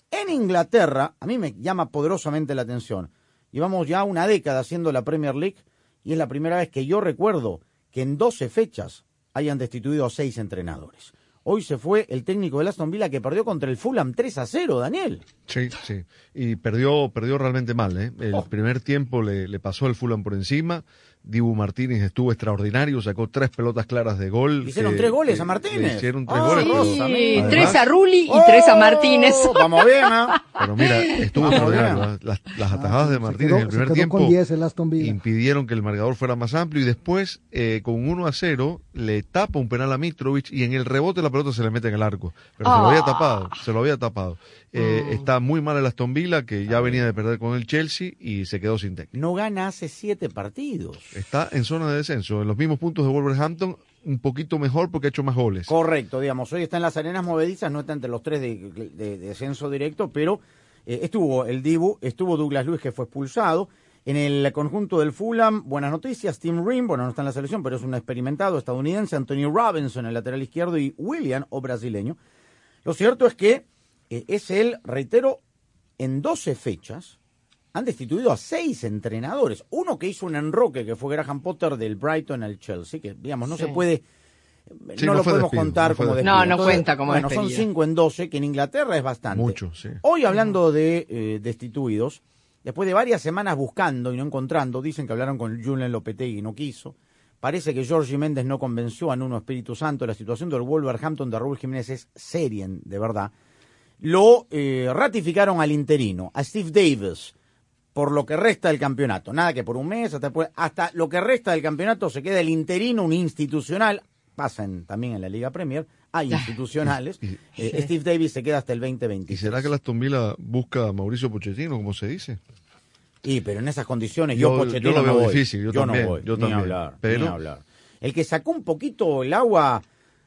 En Inglaterra, a mí me llama poderosamente la atención. Llevamos ya una década haciendo la Premier League y es la primera vez que yo recuerdo que en 12 fechas hayan destituido a seis entrenadores. Hoy se fue el técnico de Aston Villa que perdió contra el Fulham 3 a 0, Daniel. Sí, sí. Y perdió, perdió realmente mal, ¿eh? El Oh. primer tiempo le, le pasó el Fulham por encima. Dibu Martínez estuvo extraordinario, sacó tres pelotas claras de gol. Le hicieron que- tres goles a Martínez. le hicieron tres Ah, goles. Sí, además- tres a Rulli y tres a Martínez. Oh, Vamos bien, ¿ah? Pero mira, estuvo Vamos extraordinario. ¿eh? Las, las atajadas de Martínez quedó, en el primer tiempo con 10 el Aston Villa. impidieron que el marcador fuera más amplio y después, eh, con 1 a 0, le tapa un penal a Mitrovic y en el rebote la pelota se le mete en el arco. Pero se lo había Ah. tapado, se lo había tapado. Eh, Mm. Está muy mal el Aston Villa, que ya venía de perder con el Chelsea y se quedó sin técnico. No gana hace siete partidos. Está en zona de descenso, en los mismos puntos de Wolverhampton, un poquito mejor porque ha hecho más goles. Correcto, digamos, hoy está en las arenas movedizas, no está entre los tres de, de- de descenso directo, pero eh, estuvo el Dibu, estuvo Douglas Luis que fue expulsado. En el conjunto del Fulham, buenas noticias, Tim Rim, bueno, no está en la selección, pero es un experimentado estadounidense, Anthony Robinson, el lateral izquierdo, y William, o brasileño. Lo cierto es que eh, es él, reitero, en 12 fechas han destituido a seis entrenadores. Uno que hizo un enroque, que fue Graham Potter del Brighton al Chelsea, que digamos, no Sí. se puede Sí, no, no lo podemos despido, contar no como despido. despido. No, no cuenta como Bueno, son despedida. 5 en 12, que en Inglaterra es bastante. Mucho, sí. Hoy hablando de eh, destituidos, después de varias semanas buscando y no encontrando, dicen que hablaron con Julian Lopetegui y no quiso. Parece que Jorge Méndez no convenció a Nuno Espíritu Santo. La situación del Wolverhampton de Raúl Jiménez es seria, de verdad. Lo eh, ratificaron al interino, a Steve Davis, por lo que resta del campeonato. Nada que por un mes, hasta, hasta lo que resta del campeonato se queda el interino, un institucional. Pasa en- también en la Liga Premier, hay institucionales. Y- Eh, Steve Davis se queda hasta el 2020. ¿Y será que el Aston Villa busca a Mauricio Pochettino, como se dice? Y pero en esas condiciones yo, Yo- Pochettino yo lo no veo voy. difícil, yo también, no voy, yo ni también, hablar, pero- ni hablar. El que sacó un poquito el agua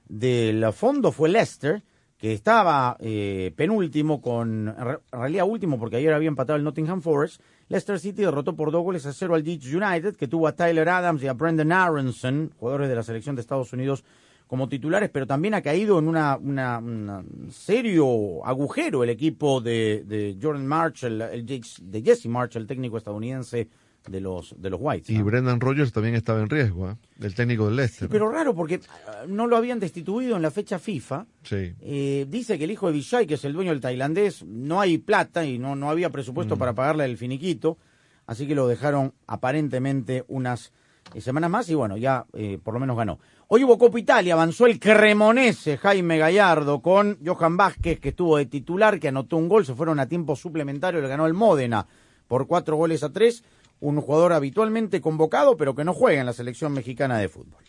del fondo fue Leicester, que estaba eh, penúltimo con, en re- en realidad último porque ayer había empatado el Nottingham Forest. Leicester City derrotó por dos goles a cero al Leeds United, que tuvo a Tyler Adams y a Brendan Aronson, jugadores de la selección de Estados Unidos, como titulares, pero también ha caído en una, una- serio agujero el equipo de, de Jordan March, el, de Jesse March, el técnico estadounidense de los, de los Whites. Y. Brendan Rodgers también estaba en riesgo, ¿eh? del técnico del Leicester. Pero raro porque ah, no lo habían destituido en la fecha FIFA. Sí. Eh, dice que el hijo de Vijay, que es el dueño del tailandés, no hay plata y no, no había presupuesto para pagarle el finiquito, así que lo dejaron aparentemente unas eh, semanas más y bueno, ya eh, por lo menos ganó. Hoy hubo Copa Italia, avanzó el Cremonese Jaime Gallardo con Johan Vázquez, que estuvo de titular, que anotó un gol, se fueron a tiempo suplementario, le ganó el Módena por cuatro goles a tres, un jugador habitualmente convocado, pero que no juega en la selección mexicana de fútbol.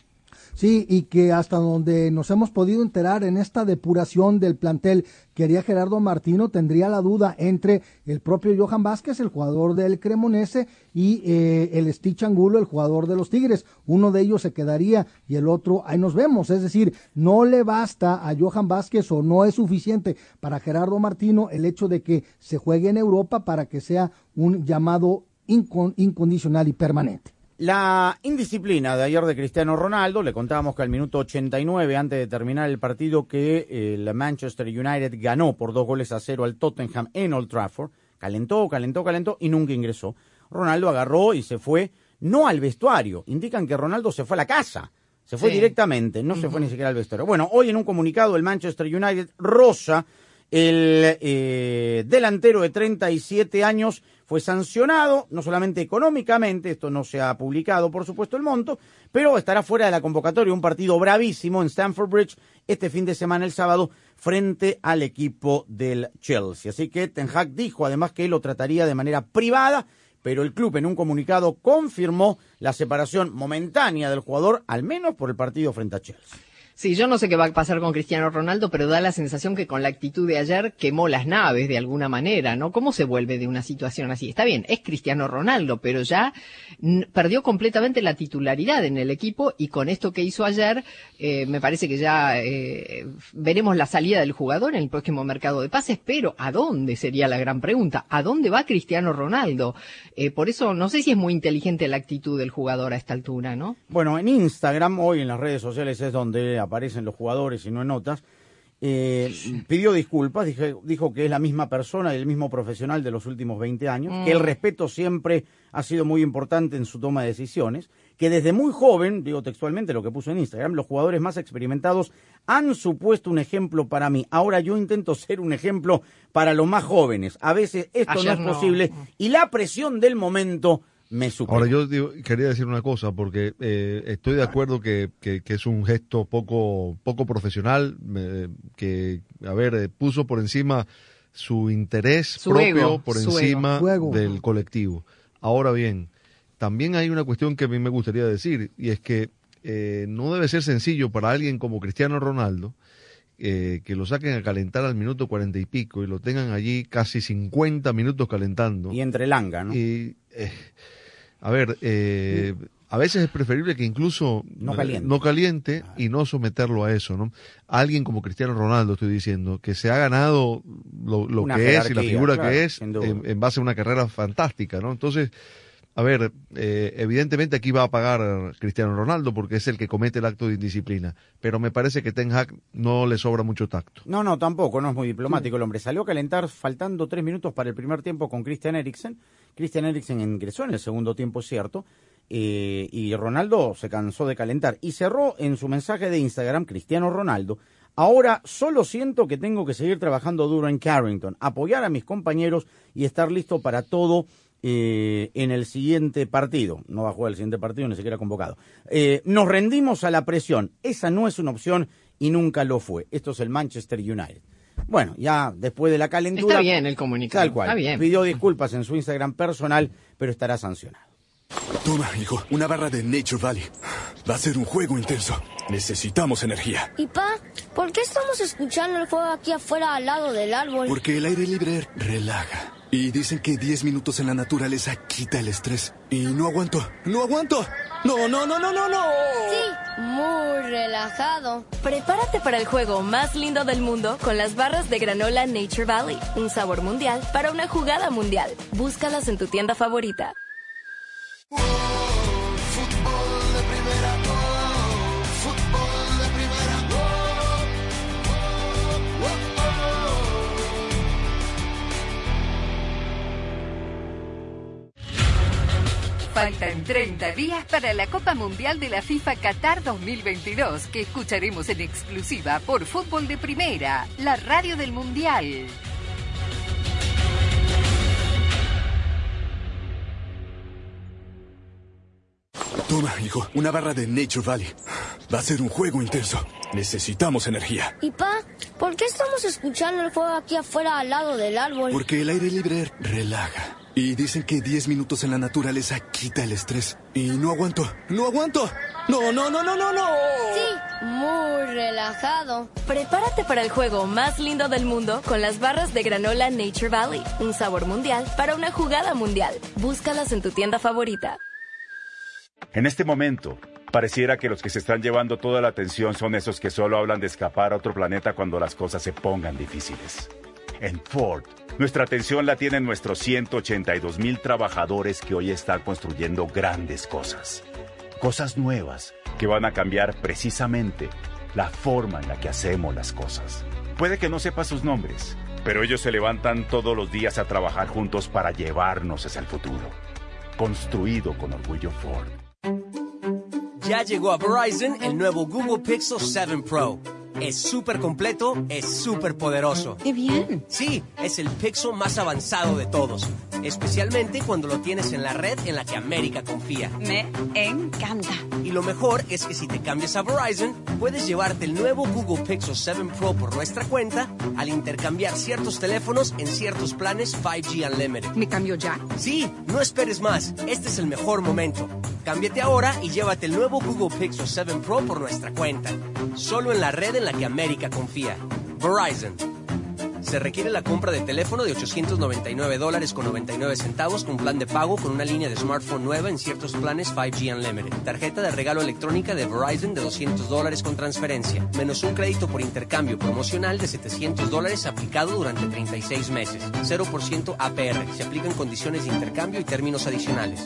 Sí, y que hasta donde nos hemos podido enterar en esta depuración del plantel que haría Gerardo Martino, tendría la duda entre el propio Johan Vázquez, el jugador del Cremonese, y eh, el Stitch Angulo, el jugador de los Tigres. Uno de ellos se quedaría y el otro, ahí nos vemos. Es decir, no le basta a Johan Vázquez o no es suficiente para Gerardo Martino el hecho de que se juegue en Europa para que sea un llamado incondicional y permanente. La indisciplina de ayer de Cristiano Ronaldo, le contábamos que al minuto 89, antes de terminar el partido, que el Manchester United ganó por dos goles a cero al Tottenham en Old Trafford, calentó, calentó, calentó y nunca ingresó. Ronaldo agarró y se fue, no al vestuario, indican que Ronaldo se fue a la casa, se fue Sí. directamente, no se fue ni siquiera al vestuario. Bueno, hoy en un comunicado el Manchester United rosa el eh, delantero de 37 años fue sancionado, no solamente económicamente, esto no se ha publicado, por supuesto, el monto, pero estará fuera de la convocatoria un partido bravísimo en Stamford Bridge este fin de semana, el sábado, frente al equipo del Chelsea. Así que Ten Hag dijo además que lo trataría de manera privada, pero el club en un comunicado confirmó la separación momentánea del jugador, al menos por el partido frente a Chelsea. Sí, yo no sé qué va a pasar con Cristiano Ronaldo, pero da la sensación que con la actitud de ayer quemó las naves de alguna manera, ¿no? ¿Cómo se vuelve de una situación así? Está bien, es Cristiano Ronaldo, pero ya perdió completamente la titularidad en el equipo y con esto que hizo ayer, eh, me parece que ya eh, veremos la salida del jugador en el próximo mercado de pases, pero ¿a dónde sería la gran pregunta? ¿A dónde va Cristiano Ronaldo? Eh, por eso no sé si es muy inteligente la actitud del jugador a esta altura, ¿no? Bueno, en Instagram, hoy en las redes sociales es donde aparecen los jugadores y no en notas. Eh, pidió disculpas, dije- dijo que es la misma persona y el mismo profesional de los últimos 20 años, Mm. que el respeto siempre ha sido muy importante en su toma de decisiones, que desde muy joven, digo textualmente lo que puso en Instagram, los jugadores más experimentados han supuesto un ejemplo para mí. Ahora yo intento ser un ejemplo para los más jóvenes. A veces esto Ayer no es no. posible y la presión del momento me supera. Ahora yo digo- quería decir una cosa, porque eh, estoy de acuerdo que, que- que es un gesto poco, poco profesional, eh, que, a ver, eh, puso por encima su interés Su propio ego, por encima ego. Del colectivo. Ahora bien, también hay una cuestión que a mí me gustaría decir, y es que eh, no debe ser sencillo para alguien como Cristiano Ronaldo, eh, que lo saquen a calentar al minuto cuarenta y pico y lo tengan allí casi 50 minutos calentando. Y entre langa, ¿no? Y, eh, a ver, eh, a veces es preferible que incluso No eh, caliente. no caliente y no someterlo a eso, ¿no? Alguien como Cristiano Ronaldo, estoy diciendo, que se ha ganado lo, lo que es y la figura claro, que es en, en base a una carrera fantástica, ¿no? Entonces, a ver, eh, evidentemente aquí va a pagar Cristiano Ronaldo porque es el que comete el acto de indisciplina, pero me parece que Ten Hag no le sobra mucho tacto. No, no, tampoco, no es muy diplomático el hombre. Salió a calentar faltando tres minutos para el primer tiempo con Christian Eriksen. Christian Eriksen ingresó en el segundo tiempo, es cierto. eh, y Ronaldo se cansó de calentar. Y cerró en su mensaje de Instagram, Cristiano Ronaldo. Ahora solo siento que tengo que seguir trabajando duro en Carrington, apoyar a mis compañeros y estar listo para todo eh, en el siguiente partido. No va a jugar el siguiente partido, ni siquiera convocado. Eh, nos rendimos a la presión. Esa no es una opción y nunca lo fue. Esto es el Manchester United. Bueno, ya después de la calentura. Está bien el comunicado. Tal cual. Está bien. Pidió disculpas en su Instagram personal, pero estará sancionado. Toma, hijo, una barra de Nature Valley. Va a ser un juego intenso. Necesitamos energía. Y pa, ¿por qué estamos escuchando el fuego aquí afuera al lado del árbol? Porque el aire libre relaja. Y dicen que 10 minutos en la naturaleza quita el estrés. Y no aguanto, no aguanto. No, no, no, no, no, no. Sí, muy relajado. Prepárate para el juego más lindo del mundo con las barras de granola Nature Valley. Un sabor mundial para una jugada mundial. Búscalas en tu tienda favorita. Faltan 30 días para la Copa Mundial de la FIFA Qatar 2022, que escucharemos en exclusiva por Fútbol de Primera, la radio del Mundial. Toma, hijo, una barra de Nature Valley. Va a ser un juego intenso. Necesitamos energía. Y pa, ¿por qué estamos escuchando el fuego aquí afuera al lado del árbol? Porque el aire libre relaja. Y dicen que 10 minutos en la naturaleza quita el estrés. Y no aguanto, no aguanto. No, no, no, no, no, no. Sí, muy relajado. Prepárate para el juego más lindo del mundo con las barras de granola Nature Valley. Un sabor mundial para una jugada mundial. Búscalas en tu tienda favorita. En este momento, pareciera que los que se están llevando toda la atención son esos que solo hablan de escapar a otro planeta cuando las cosas se pongan difíciles. En Ford, nuestra atención la tienen nuestros 182 mil trabajadores que hoy están construyendo grandes cosas. Cosas nuevas que van a cambiar precisamente la forma en la que hacemos las cosas. Puede que no sepa sus nombres, pero ellos se levantan todos los días a trabajar juntos para llevarnos hacia el futuro. Construido con orgullo Ford. Ya llegó a Verizon el nuevo Google Pixel 7 Pro. Es súper completo, es súper poderoso. ¡Qué bien! Sí, es el Pixel más avanzado de todos. Especialmente cuando lo tienes en la red en la que América confía. Me encanta. Y lo mejor es que si te cambias a Verizon, puedes llevarte el nuevo Google Pixel 7 Pro por nuestra cuenta al intercambiar ciertos teléfonos en ciertos planes 5G Unlimited. ¿Me cambio ya? Sí, no esperes más. Este es el mejor momento. Cámbiate ahora y llévate el nuevo Google Pixel 7 Pro por nuestra cuenta. Solo en la red en la que América confía. Verizon. Se requiere la compra de teléfono de 899 dólares con 99 centavos con plan de pago con una línea de smartphone nueva en ciertos planes 5G Unlimited. Tarjeta de regalo electrónica de Verizon de 200 dólares con transferencia. Menos un crédito por intercambio promocional de 700 dólares aplicado durante 36 meses. 0% APR. Se aplican condiciones de intercambio y términos adicionales.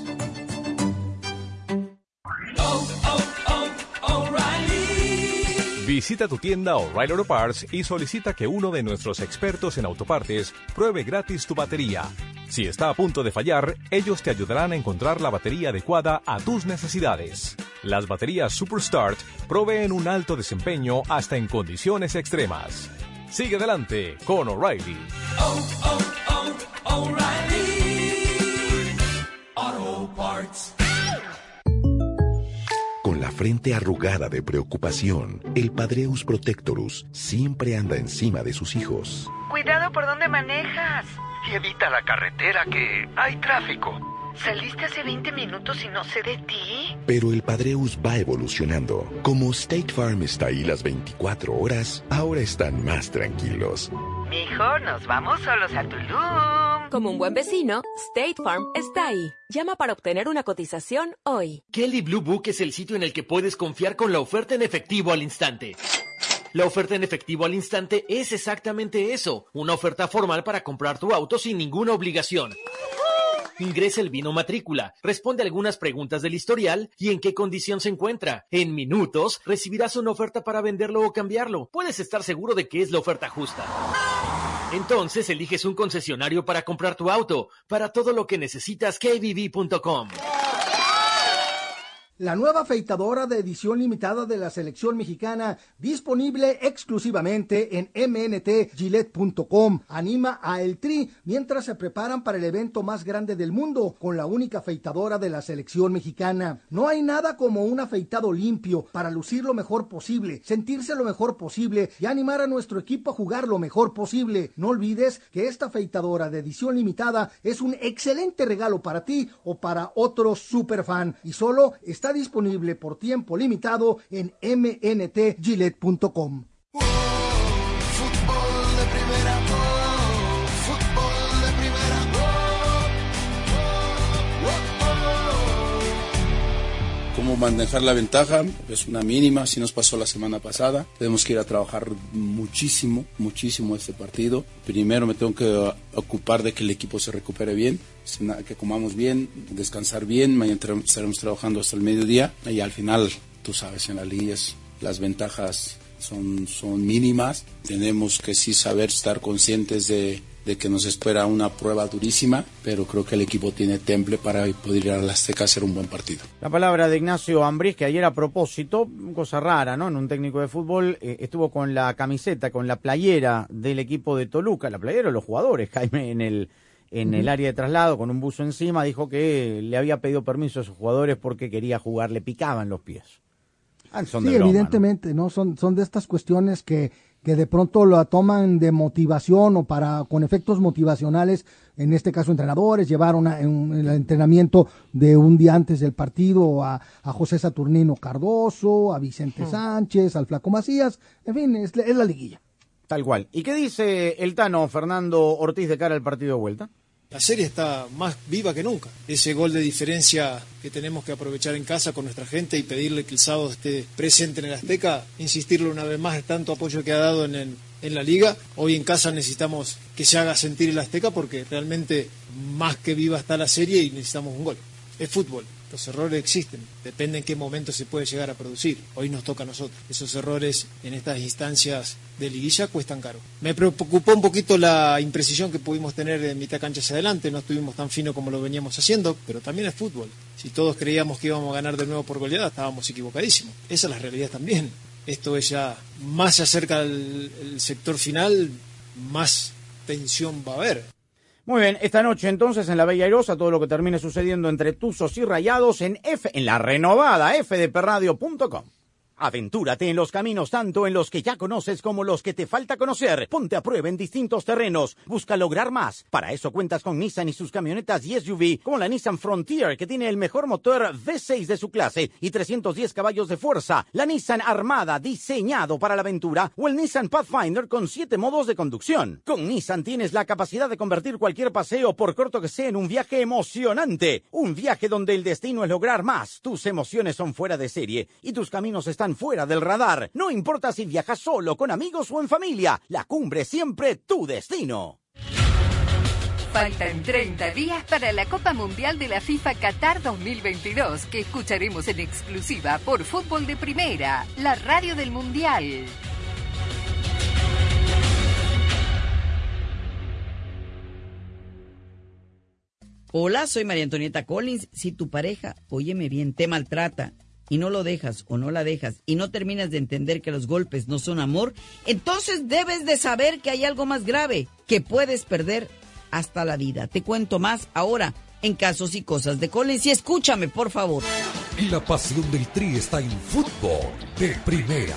Visita tu tienda O'Reilly Auto Parts y solicita que uno de nuestros expertos en autopartes pruebe gratis tu batería. Si está a punto de fallar, ellos te ayudarán a encontrar la batería adecuada a tus necesidades. Las baterías Superstart proveen un alto desempeño hasta en condiciones extremas. Sigue adelante con O'Reilly. Auto Parts. Frente arrugada de preocupación, el Padreus Protectorus siempre anda encima de sus hijos. Cuidado por donde manejas. Y evita la carretera que hay tráfico. Saliste hace 20 minutos y no sé de ti. Pero el Padreus va evolucionando. Como State Farm está ahí las 24 horas, ahora están más tranquilos. Mijo, nos vamos solos a Tulum. Como un buen vecino, State Farm está ahí. Llama para obtener una cotización hoy. Kelly Blue Book es el sitio en el que puedes confiar con la oferta en efectivo al instante. La oferta en efectivo al instante es exactamente eso, una oferta formal para comprar tu auto sin ninguna obligación. Ingresa el vino matrícula, responde algunas preguntas del historial y en qué condición se encuentra. En minutos recibirás una oferta para venderlo o cambiarlo. Puedes estar seguro de que es la oferta justa. Entonces eliges un concesionario para comprar tu auto. Para todo lo que necesitas, kbb.com. La nueva afeitadora de edición limitada de la selección mexicana, disponible exclusivamente en mntgillette.com, anima a El Tri mientras se preparan para el evento más grande del mundo con la única afeitadora de la selección mexicana. No hay nada como un afeitado limpio para lucir lo mejor posible, sentirse lo mejor posible y animar a nuestro equipo a jugar lo mejor posible. No olvides que esta afeitadora de edición limitada es un excelente regalo para ti o para otro superfan y solo está disponible por tiempo limitado en mntgillette.com. cómo manejar la ventaja, es una mínima, así nos pasó la semana pasada. Tenemos que ir a trabajar muchísimo, muchísimo este partido. Primero me tengo que ocupar de que el equipo se recupere bien, que comamos bien, descansar bien. Mañana estaremos trabajando hasta el mediodía y al final, tú sabes, en las ligas las ventajas son, son mínimas. Tenemos que sí saber estar conscientes de, de que nos espera una prueba durísima, pero creo que el equipo tiene temple para poder ir a la Azteca a hacer un buen partido. La palabra de Ignacio Ambriz, que ayer a propósito, cosa rara, ¿no? En un técnico de fútbol, eh, estuvo con la camiseta, con la playera del equipo de Toluca, la playera de los jugadores, Jaime, en el, en el área de traslado, con un buzo encima, dijo que le había pedido permiso a sus jugadores porque quería jugar, le picaban los pies. Ah, son sí, de broma, ¿no? evidentemente, ¿no? Son, son de estas cuestiones que, que de pronto lo toman de motivación o para con efectos motivacionales, en este caso entrenadores, llevaron a- en- el entrenamiento de un día antes del partido a, a José Saturnino Cardoso, a Vicente Sánchez, al Flaco Macías, en fin, es, la- es la liguilla. Tal cual. ¿Y qué dice el Tano Fernando Ortiz de cara al partido de vuelta? La serie está más viva que nunca. Ese gol de diferencia que tenemos que aprovechar en casa con nuestra gente y pedirle que el sábado esté presente en el Azteca, insistirle una vez más, tanto apoyo que ha dado en, en la liga. Hoy en casa necesitamos que se haga sentir el Azteca porque realmente más que viva está la serie y necesitamos un gol. Es fútbol. Los errores existen, depende en qué momento se puede llegar a producir. Hoy nos toca a nosotros. Esos errores en estas instancias de liguilla cuestan caro. Me preocupó un poquito la imprecisión que pudimos tener en mitad cancha hacia adelante, no estuvimos tan fino como lo veníamos haciendo, pero también es fútbol. Si todos creíamos que íbamos a ganar de nuevo por goleada, estábamos equivocadísimos. Esa es la realidad también. Esto es ya, más se acerca el sector final, más tensión va a haber. Muy bien, esta noche entonces en la Bella Airosa todo lo que termine sucediendo entre Tuzos y Rayados en F, en la renovada fdpradio.com. Aventúrate en los caminos tanto en los que ya conoces como los que te falta conocer. Ponte a prueba en distintos terrenos. Busca lograr más. Para eso cuentas con Nissan y sus camionetas y SUV, como la Nissan Frontier, que tiene el mejor motor V6 de su clase y 310 caballos de fuerza. La Nissan Armada, diseñado para la aventura, o el Nissan Pathfinder con 7 modos de conducción. Con Nissan tienes la capacidad de convertir cualquier paseo, por corto que sea, en un viaje emocionante. Un viaje donde el destino es lograr más. Tus emociones son fuera de serie y tus caminos están fuera del radar. No importa si viajas solo, con amigos o en familia, la cumbre es siempre tu destino. Faltan 30 días para la Copa Mundial de la FIFA Qatar 2022, que escucharemos en exclusiva por Fútbol de Primera, la radio del Mundial. Hola, soy María Antonieta Collins. Si tu pareja, óyeme bien, te maltrata y no lo dejas o no la dejas y no terminas de entender que los golpes no son amor, entonces debes de saber que hay algo más grave, que puedes perder hasta la vida. Te cuento más ahora en Casos y Cosas de Collins y escúchame, por favor. La pasión del Tri está en fútbol de primera,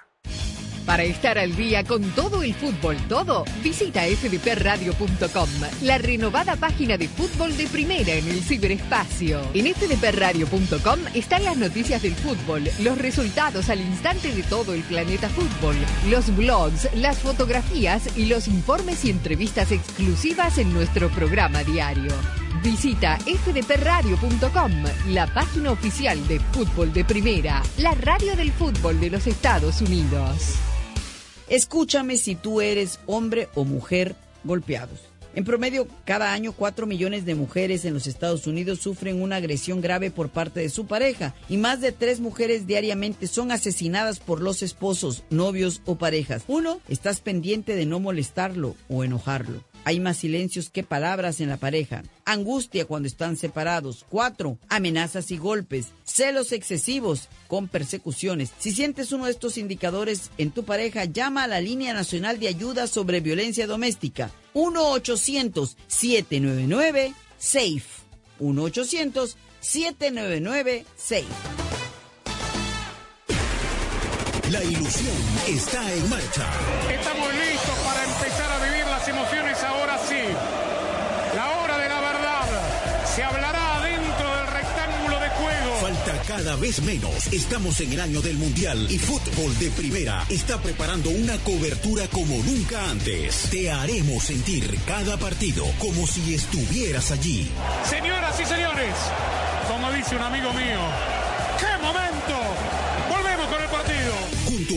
Para estar al día con todo el fútbol, todo, visita fdpradio.com, la renovada página de fútbol de primera en el ciberespacio. En fdpradio.com están las noticias del fútbol, los resultados al instante de todo el planeta fútbol, los blogs, las fotografías y los informes y entrevistas exclusivas en nuestro programa diario. Visita fdpradio.com, la página oficial de fútbol de primera, la radio del fútbol de los Estados Unidos. Escúchame si tú eres hombre o mujer golpeados. En promedio, cada año 4 millones de mujeres en los Estados Unidos sufren una agresión grave por parte de su pareja y más de 3 mujeres diariamente son asesinadas por los esposos, novios o parejas. Uno, estás pendiente de no molestarlo o enojarlo. Hay más silencios que palabras en la pareja. Angustia cuando están separados. Cuatro, amenazas y golpes. Celos excesivos con persecuciones. Si sientes uno de estos indicadores en tu pareja, llama a la Línea Nacional de Ayuda sobre Violencia Doméstica. 1-800-799-SAFE. 1-800-799-SAFE. La ilusión está en marcha. Estamos listos cada vez menos. Estamos en el año del Mundial y Fútbol de Primera está preparando una cobertura como nunca antes. Te haremos sentir cada partido como si estuvieras allí. Señoras y señores, como dice un amigo mío,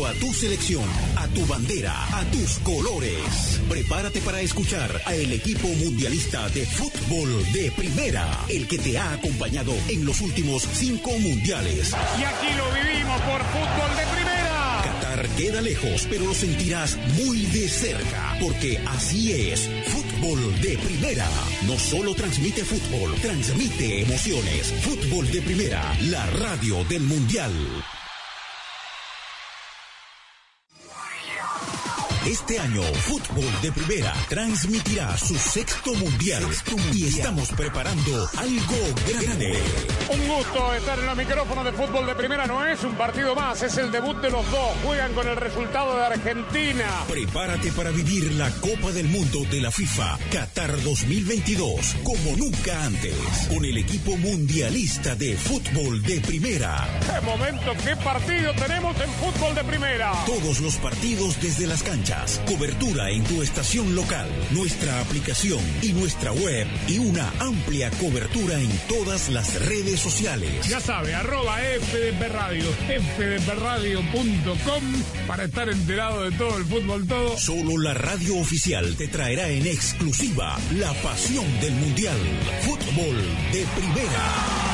a tu selección, a tu bandera, a tus colores. Prepárate para escuchar a el equipo mundialista de fútbol de primera, el que te ha acompañado en los últimos cinco mundiales. Y aquí lo vivimos por fútbol de primera. Qatar queda lejos, pero lo sentirás muy de cerca, porque así es. Fútbol de primera. No solo transmite fútbol, transmite emociones. Fútbol de primera, la radio del mundial. Este año, Fútbol de Primera transmitirá su sexto mundial, y estamos preparando algo grande. Gusto estar en los micrófonos de fútbol de primera. No es un partido más, es el debut de los dos. Juegan con el resultado de Argentina. Prepárate para vivir la Copa del Mundo de la FIFA Qatar 2022 como nunca antes, con el equipo mundialista de fútbol de primera. ¡Qué momento, qué partido tenemos en fútbol de primera! Todos los partidos desde las canchas, cobertura en tu estación local, nuestra aplicación y nuestra web y una amplia cobertura en todas las redes sociales. Ya sabe, arroba FDP Radio, fdpradio.com para estar enterado de todo el fútbol todo. Solo la radio oficial te traerá en exclusiva la pasión del mundial. Fútbol de primera.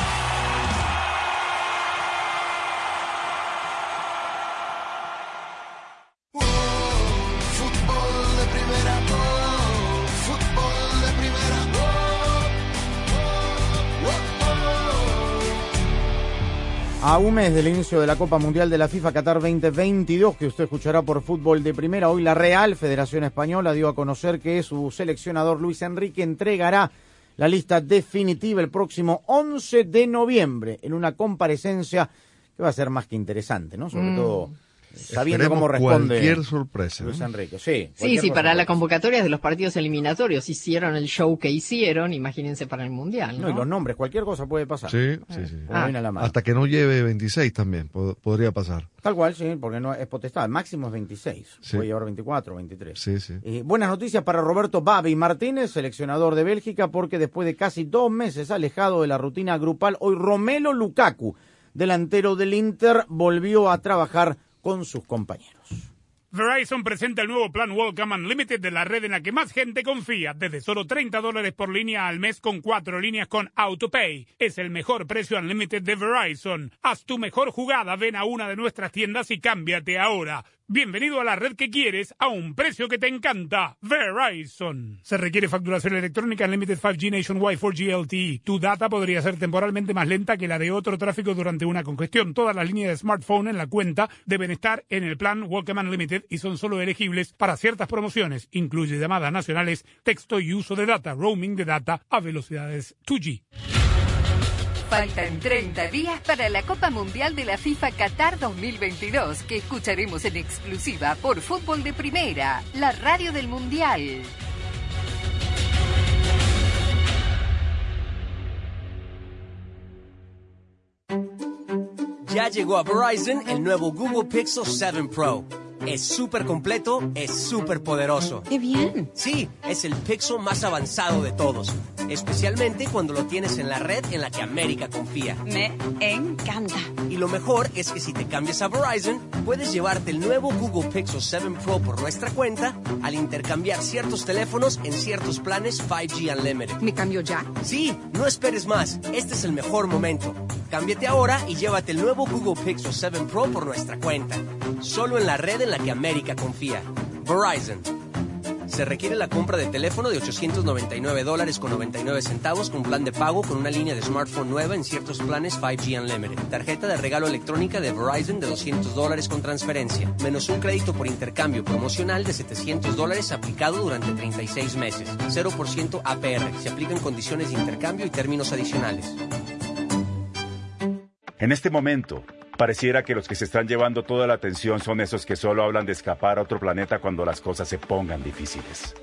Fútbol de primera, A un mes del inicio de la Copa Mundial de la FIFA Qatar 2022, que usted escuchará por fútbol de primera, hoy la Real Federación Española dio a conocer que su seleccionador Luis Enrique entregará la lista definitiva el próximo 11 de noviembre en una comparecencia que va a ser más que interesante, ¿no? Sobre Mm. todo sabiendo Esperemos cómo responde cualquier sorpresa, Luis ¿no? Enrique. Sí, Sí, sí, para la convocatoria de los partidos eliminatorios hicieron el show que hicieron, imagínense para el Mundial, No, ¿no? y los nombres, cualquier cosa puede pasar. Sí, sí, sí. Como viene a la mano. Hasta que no lleve 26 también, pod- podría pasar. Tal cual, sí, porque no es potestad. El máximo es 26. Sí. Puede llevar 24, 23. Sí, sí. Eh, buenas noticias para Roberto Babi Martínez, seleccionador de Bélgica, porque después de casi dos meses alejado de la rutina grupal, hoy Romelo Lukaku, delantero del Inter, volvió a trabajar con sus compañeros. Verizon presenta el nuevo plan Welcome Unlimited de la red en la que más gente confía, desde solo 30 dólares por línea al mes con cuatro líneas con AutoPay. Es el mejor precio Unlimited de Verizon. Haz tu mejor jugada, ven a una de nuestras tiendas y cámbiate ahora. Bienvenido a la red que quieres a un precio que te encanta. Verizon. Se requiere facturación electrónica Unlimited 5G Nationwide 4G LTE. Tu data podría ser temporalmente más lenta que la de otro tráfico durante una congestión. Todas las líneas de smartphone en la cuenta deben estar en el plan Welcome Unlimited y son solo elegibles para ciertas promociones. Incluye llamadas nacionales, texto y uso de data, roaming de data a velocidades 2G. Faltan 30 días para la Copa Mundial de la FIFA Qatar 2022, que escucharemos en exclusiva por Fútbol de Primera, la radio del Mundial. Ya llegó a Verizon el nuevo Google Pixel 7 Pro. Es súper completo, es súper poderoso. ¡Qué bien! Sí, es el Pixel más avanzado de todos. Especialmente cuando lo tienes en la red en la que América confía. Me encanta. Y lo mejor es que si te cambias a Verizon, puedes llevarte el nuevo Google Pixel 7 Pro por nuestra cuenta al intercambiar ciertos teléfonos en ciertos planes 5G Unlimited. ¿Me cambio ya? Sí, no esperes más. Este es el mejor momento. Cámbiate ahora y llévate el nuevo Google Pixel 7 Pro por nuestra cuenta. Solo en la red en la que América confía. Verizon. Se requiere la compra de teléfono de 899 dólares con 99 centavos con plan de pago con una línea de smartphone nueva en ciertos planes 5G Unlimited. Tarjeta de regalo electrónica de Verizon de 200 dólares con transferencia. Menos un crédito por intercambio promocional de 700 dólares aplicado durante 36 meses. 0% APR. Se aplican condiciones de intercambio y términos adicionales. En este momento, pareciera que los que se están llevando toda la atención son esos que solo hablan de escapar a otro planeta cuando las cosas se pongan difíciles.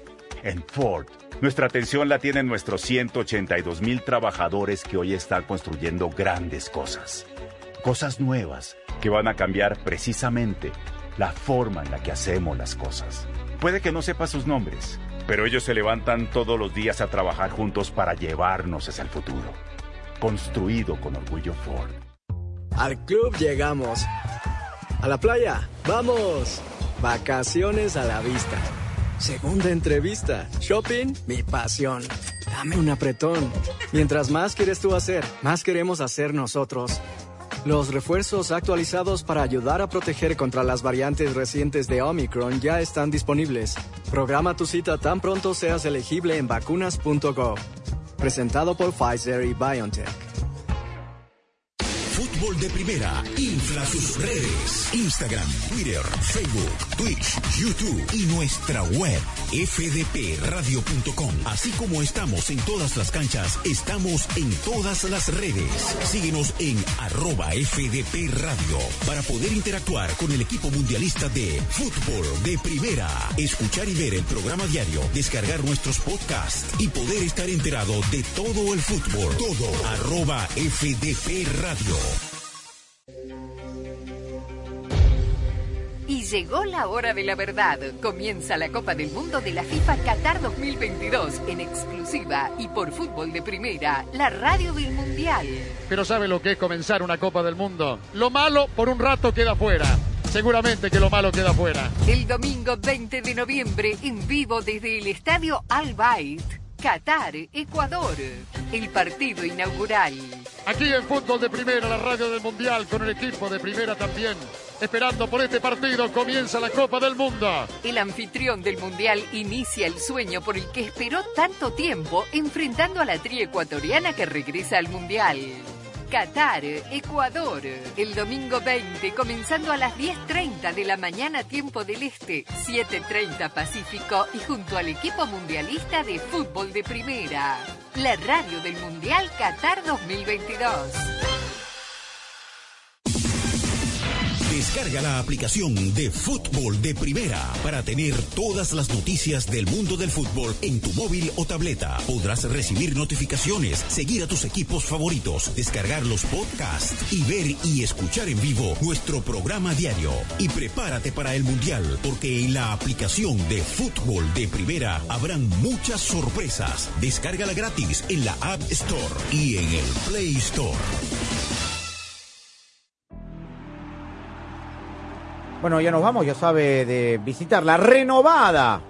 En Ford, nuestra atención la tienen nuestros 182 mil trabajadores que hoy están construyendo grandes cosas. Cosas nuevas que van a cambiar precisamente la forma en la que hacemos las cosas. Puede que no sepa sus nombres, pero ellos se levantan todos los días a trabajar juntos para llevarnos hacia el futuro. Construido con orgullo Ford. Al club llegamos. A la playa, vamos. Vacaciones a la vista. Segunda entrevista. Shopping, mi pasión. Dame un apretón. Mientras más quieres tú hacer, más queremos hacer nosotros. Los refuerzos actualizados para ayudar a proteger contra las variantes recientes de Omicron ya están disponibles. Programa tu cita tan pronto seas elegible en vacunas.gov. Presentado por Pfizer y BioNTech. Fútbol de primera infla sus redes. Instagram, Twitter, Facebook, Twitch, YouTube y nuestra web fdpradio.com. Así como estamos en todas las canchas, estamos en todas las redes. Síguenos en arroba FDP Radio para poder interactuar con el equipo mundialista de fútbol de primera. Escuchar y ver el programa diario, descargar nuestros podcasts y poder estar enterado de todo el fútbol. Todo arroba FDP Radio. Y llegó la hora de la verdad. Comienza la Copa del Mundo de la FIFA Qatar 2022 en exclusiva y por fútbol de primera, la radio del Mundial. Pero ¿sabe lo que es comenzar una Copa del Mundo? Lo malo por un rato queda fuera. Seguramente que lo malo queda fuera. El domingo 20 de noviembre en vivo desde el estadio Al Bayt, Qatar, Ecuador. El partido inaugural. Aquí en Fútbol de Primera, la radio del Mundial, con el equipo de Primera también. Esperando por este partido, comienza la Copa del Mundo. El anfitrión del Mundial inicia el sueño por el que esperó tanto tiempo enfrentando a la tri ecuatoriana que regresa al Mundial. Qatar, Ecuador. El domingo 20, comenzando a las 10.30 de la mañana, tiempo del Este, 7.30 Pacífico y junto al equipo mundialista de fútbol de primera. La radio del Mundial Qatar 2022. Descarga la aplicación de Fútbol de Primera para tener todas las noticias del mundo del fútbol en tu móvil o tableta. Podrás recibir notificaciones, seguir a tus equipos favoritos, descargar los podcasts y ver y escuchar en vivo nuestro programa diario. Y prepárate para el Mundial, porque en la aplicación de Fútbol de Primera habrán muchas sorpresas. Descárgala gratis en la App Store y en el Play Store. Bueno, ya nos vamos, ya sabe de visitar la renovada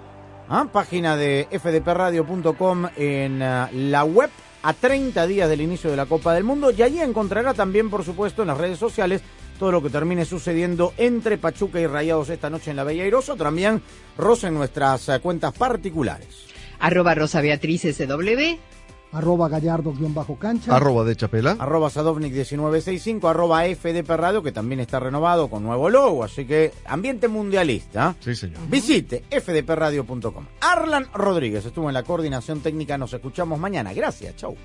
¿ah? página de fdpradio.com en ah, la web a 30 días del inicio de la Copa del Mundo y allí encontrará también, por supuesto, en las redes sociales todo lo que termine sucediendo entre Pachuca y Rayados esta noche en la Bella Irosa, también Rosa en nuestras ah, cuentas particulares. Arroba Rosa Beatriz. Arroba gallardo-cancha, Arroba de Chapela. arroba Sadovnik1965, arroba FDP Radio, que también está renovado con nuevo logo, así que ambiente mundialista. Sí, señor. Visite fdpradio.com. Arlan Rodríguez estuvo en la coordinación técnica, nos escuchamos mañana. Gracias, chau.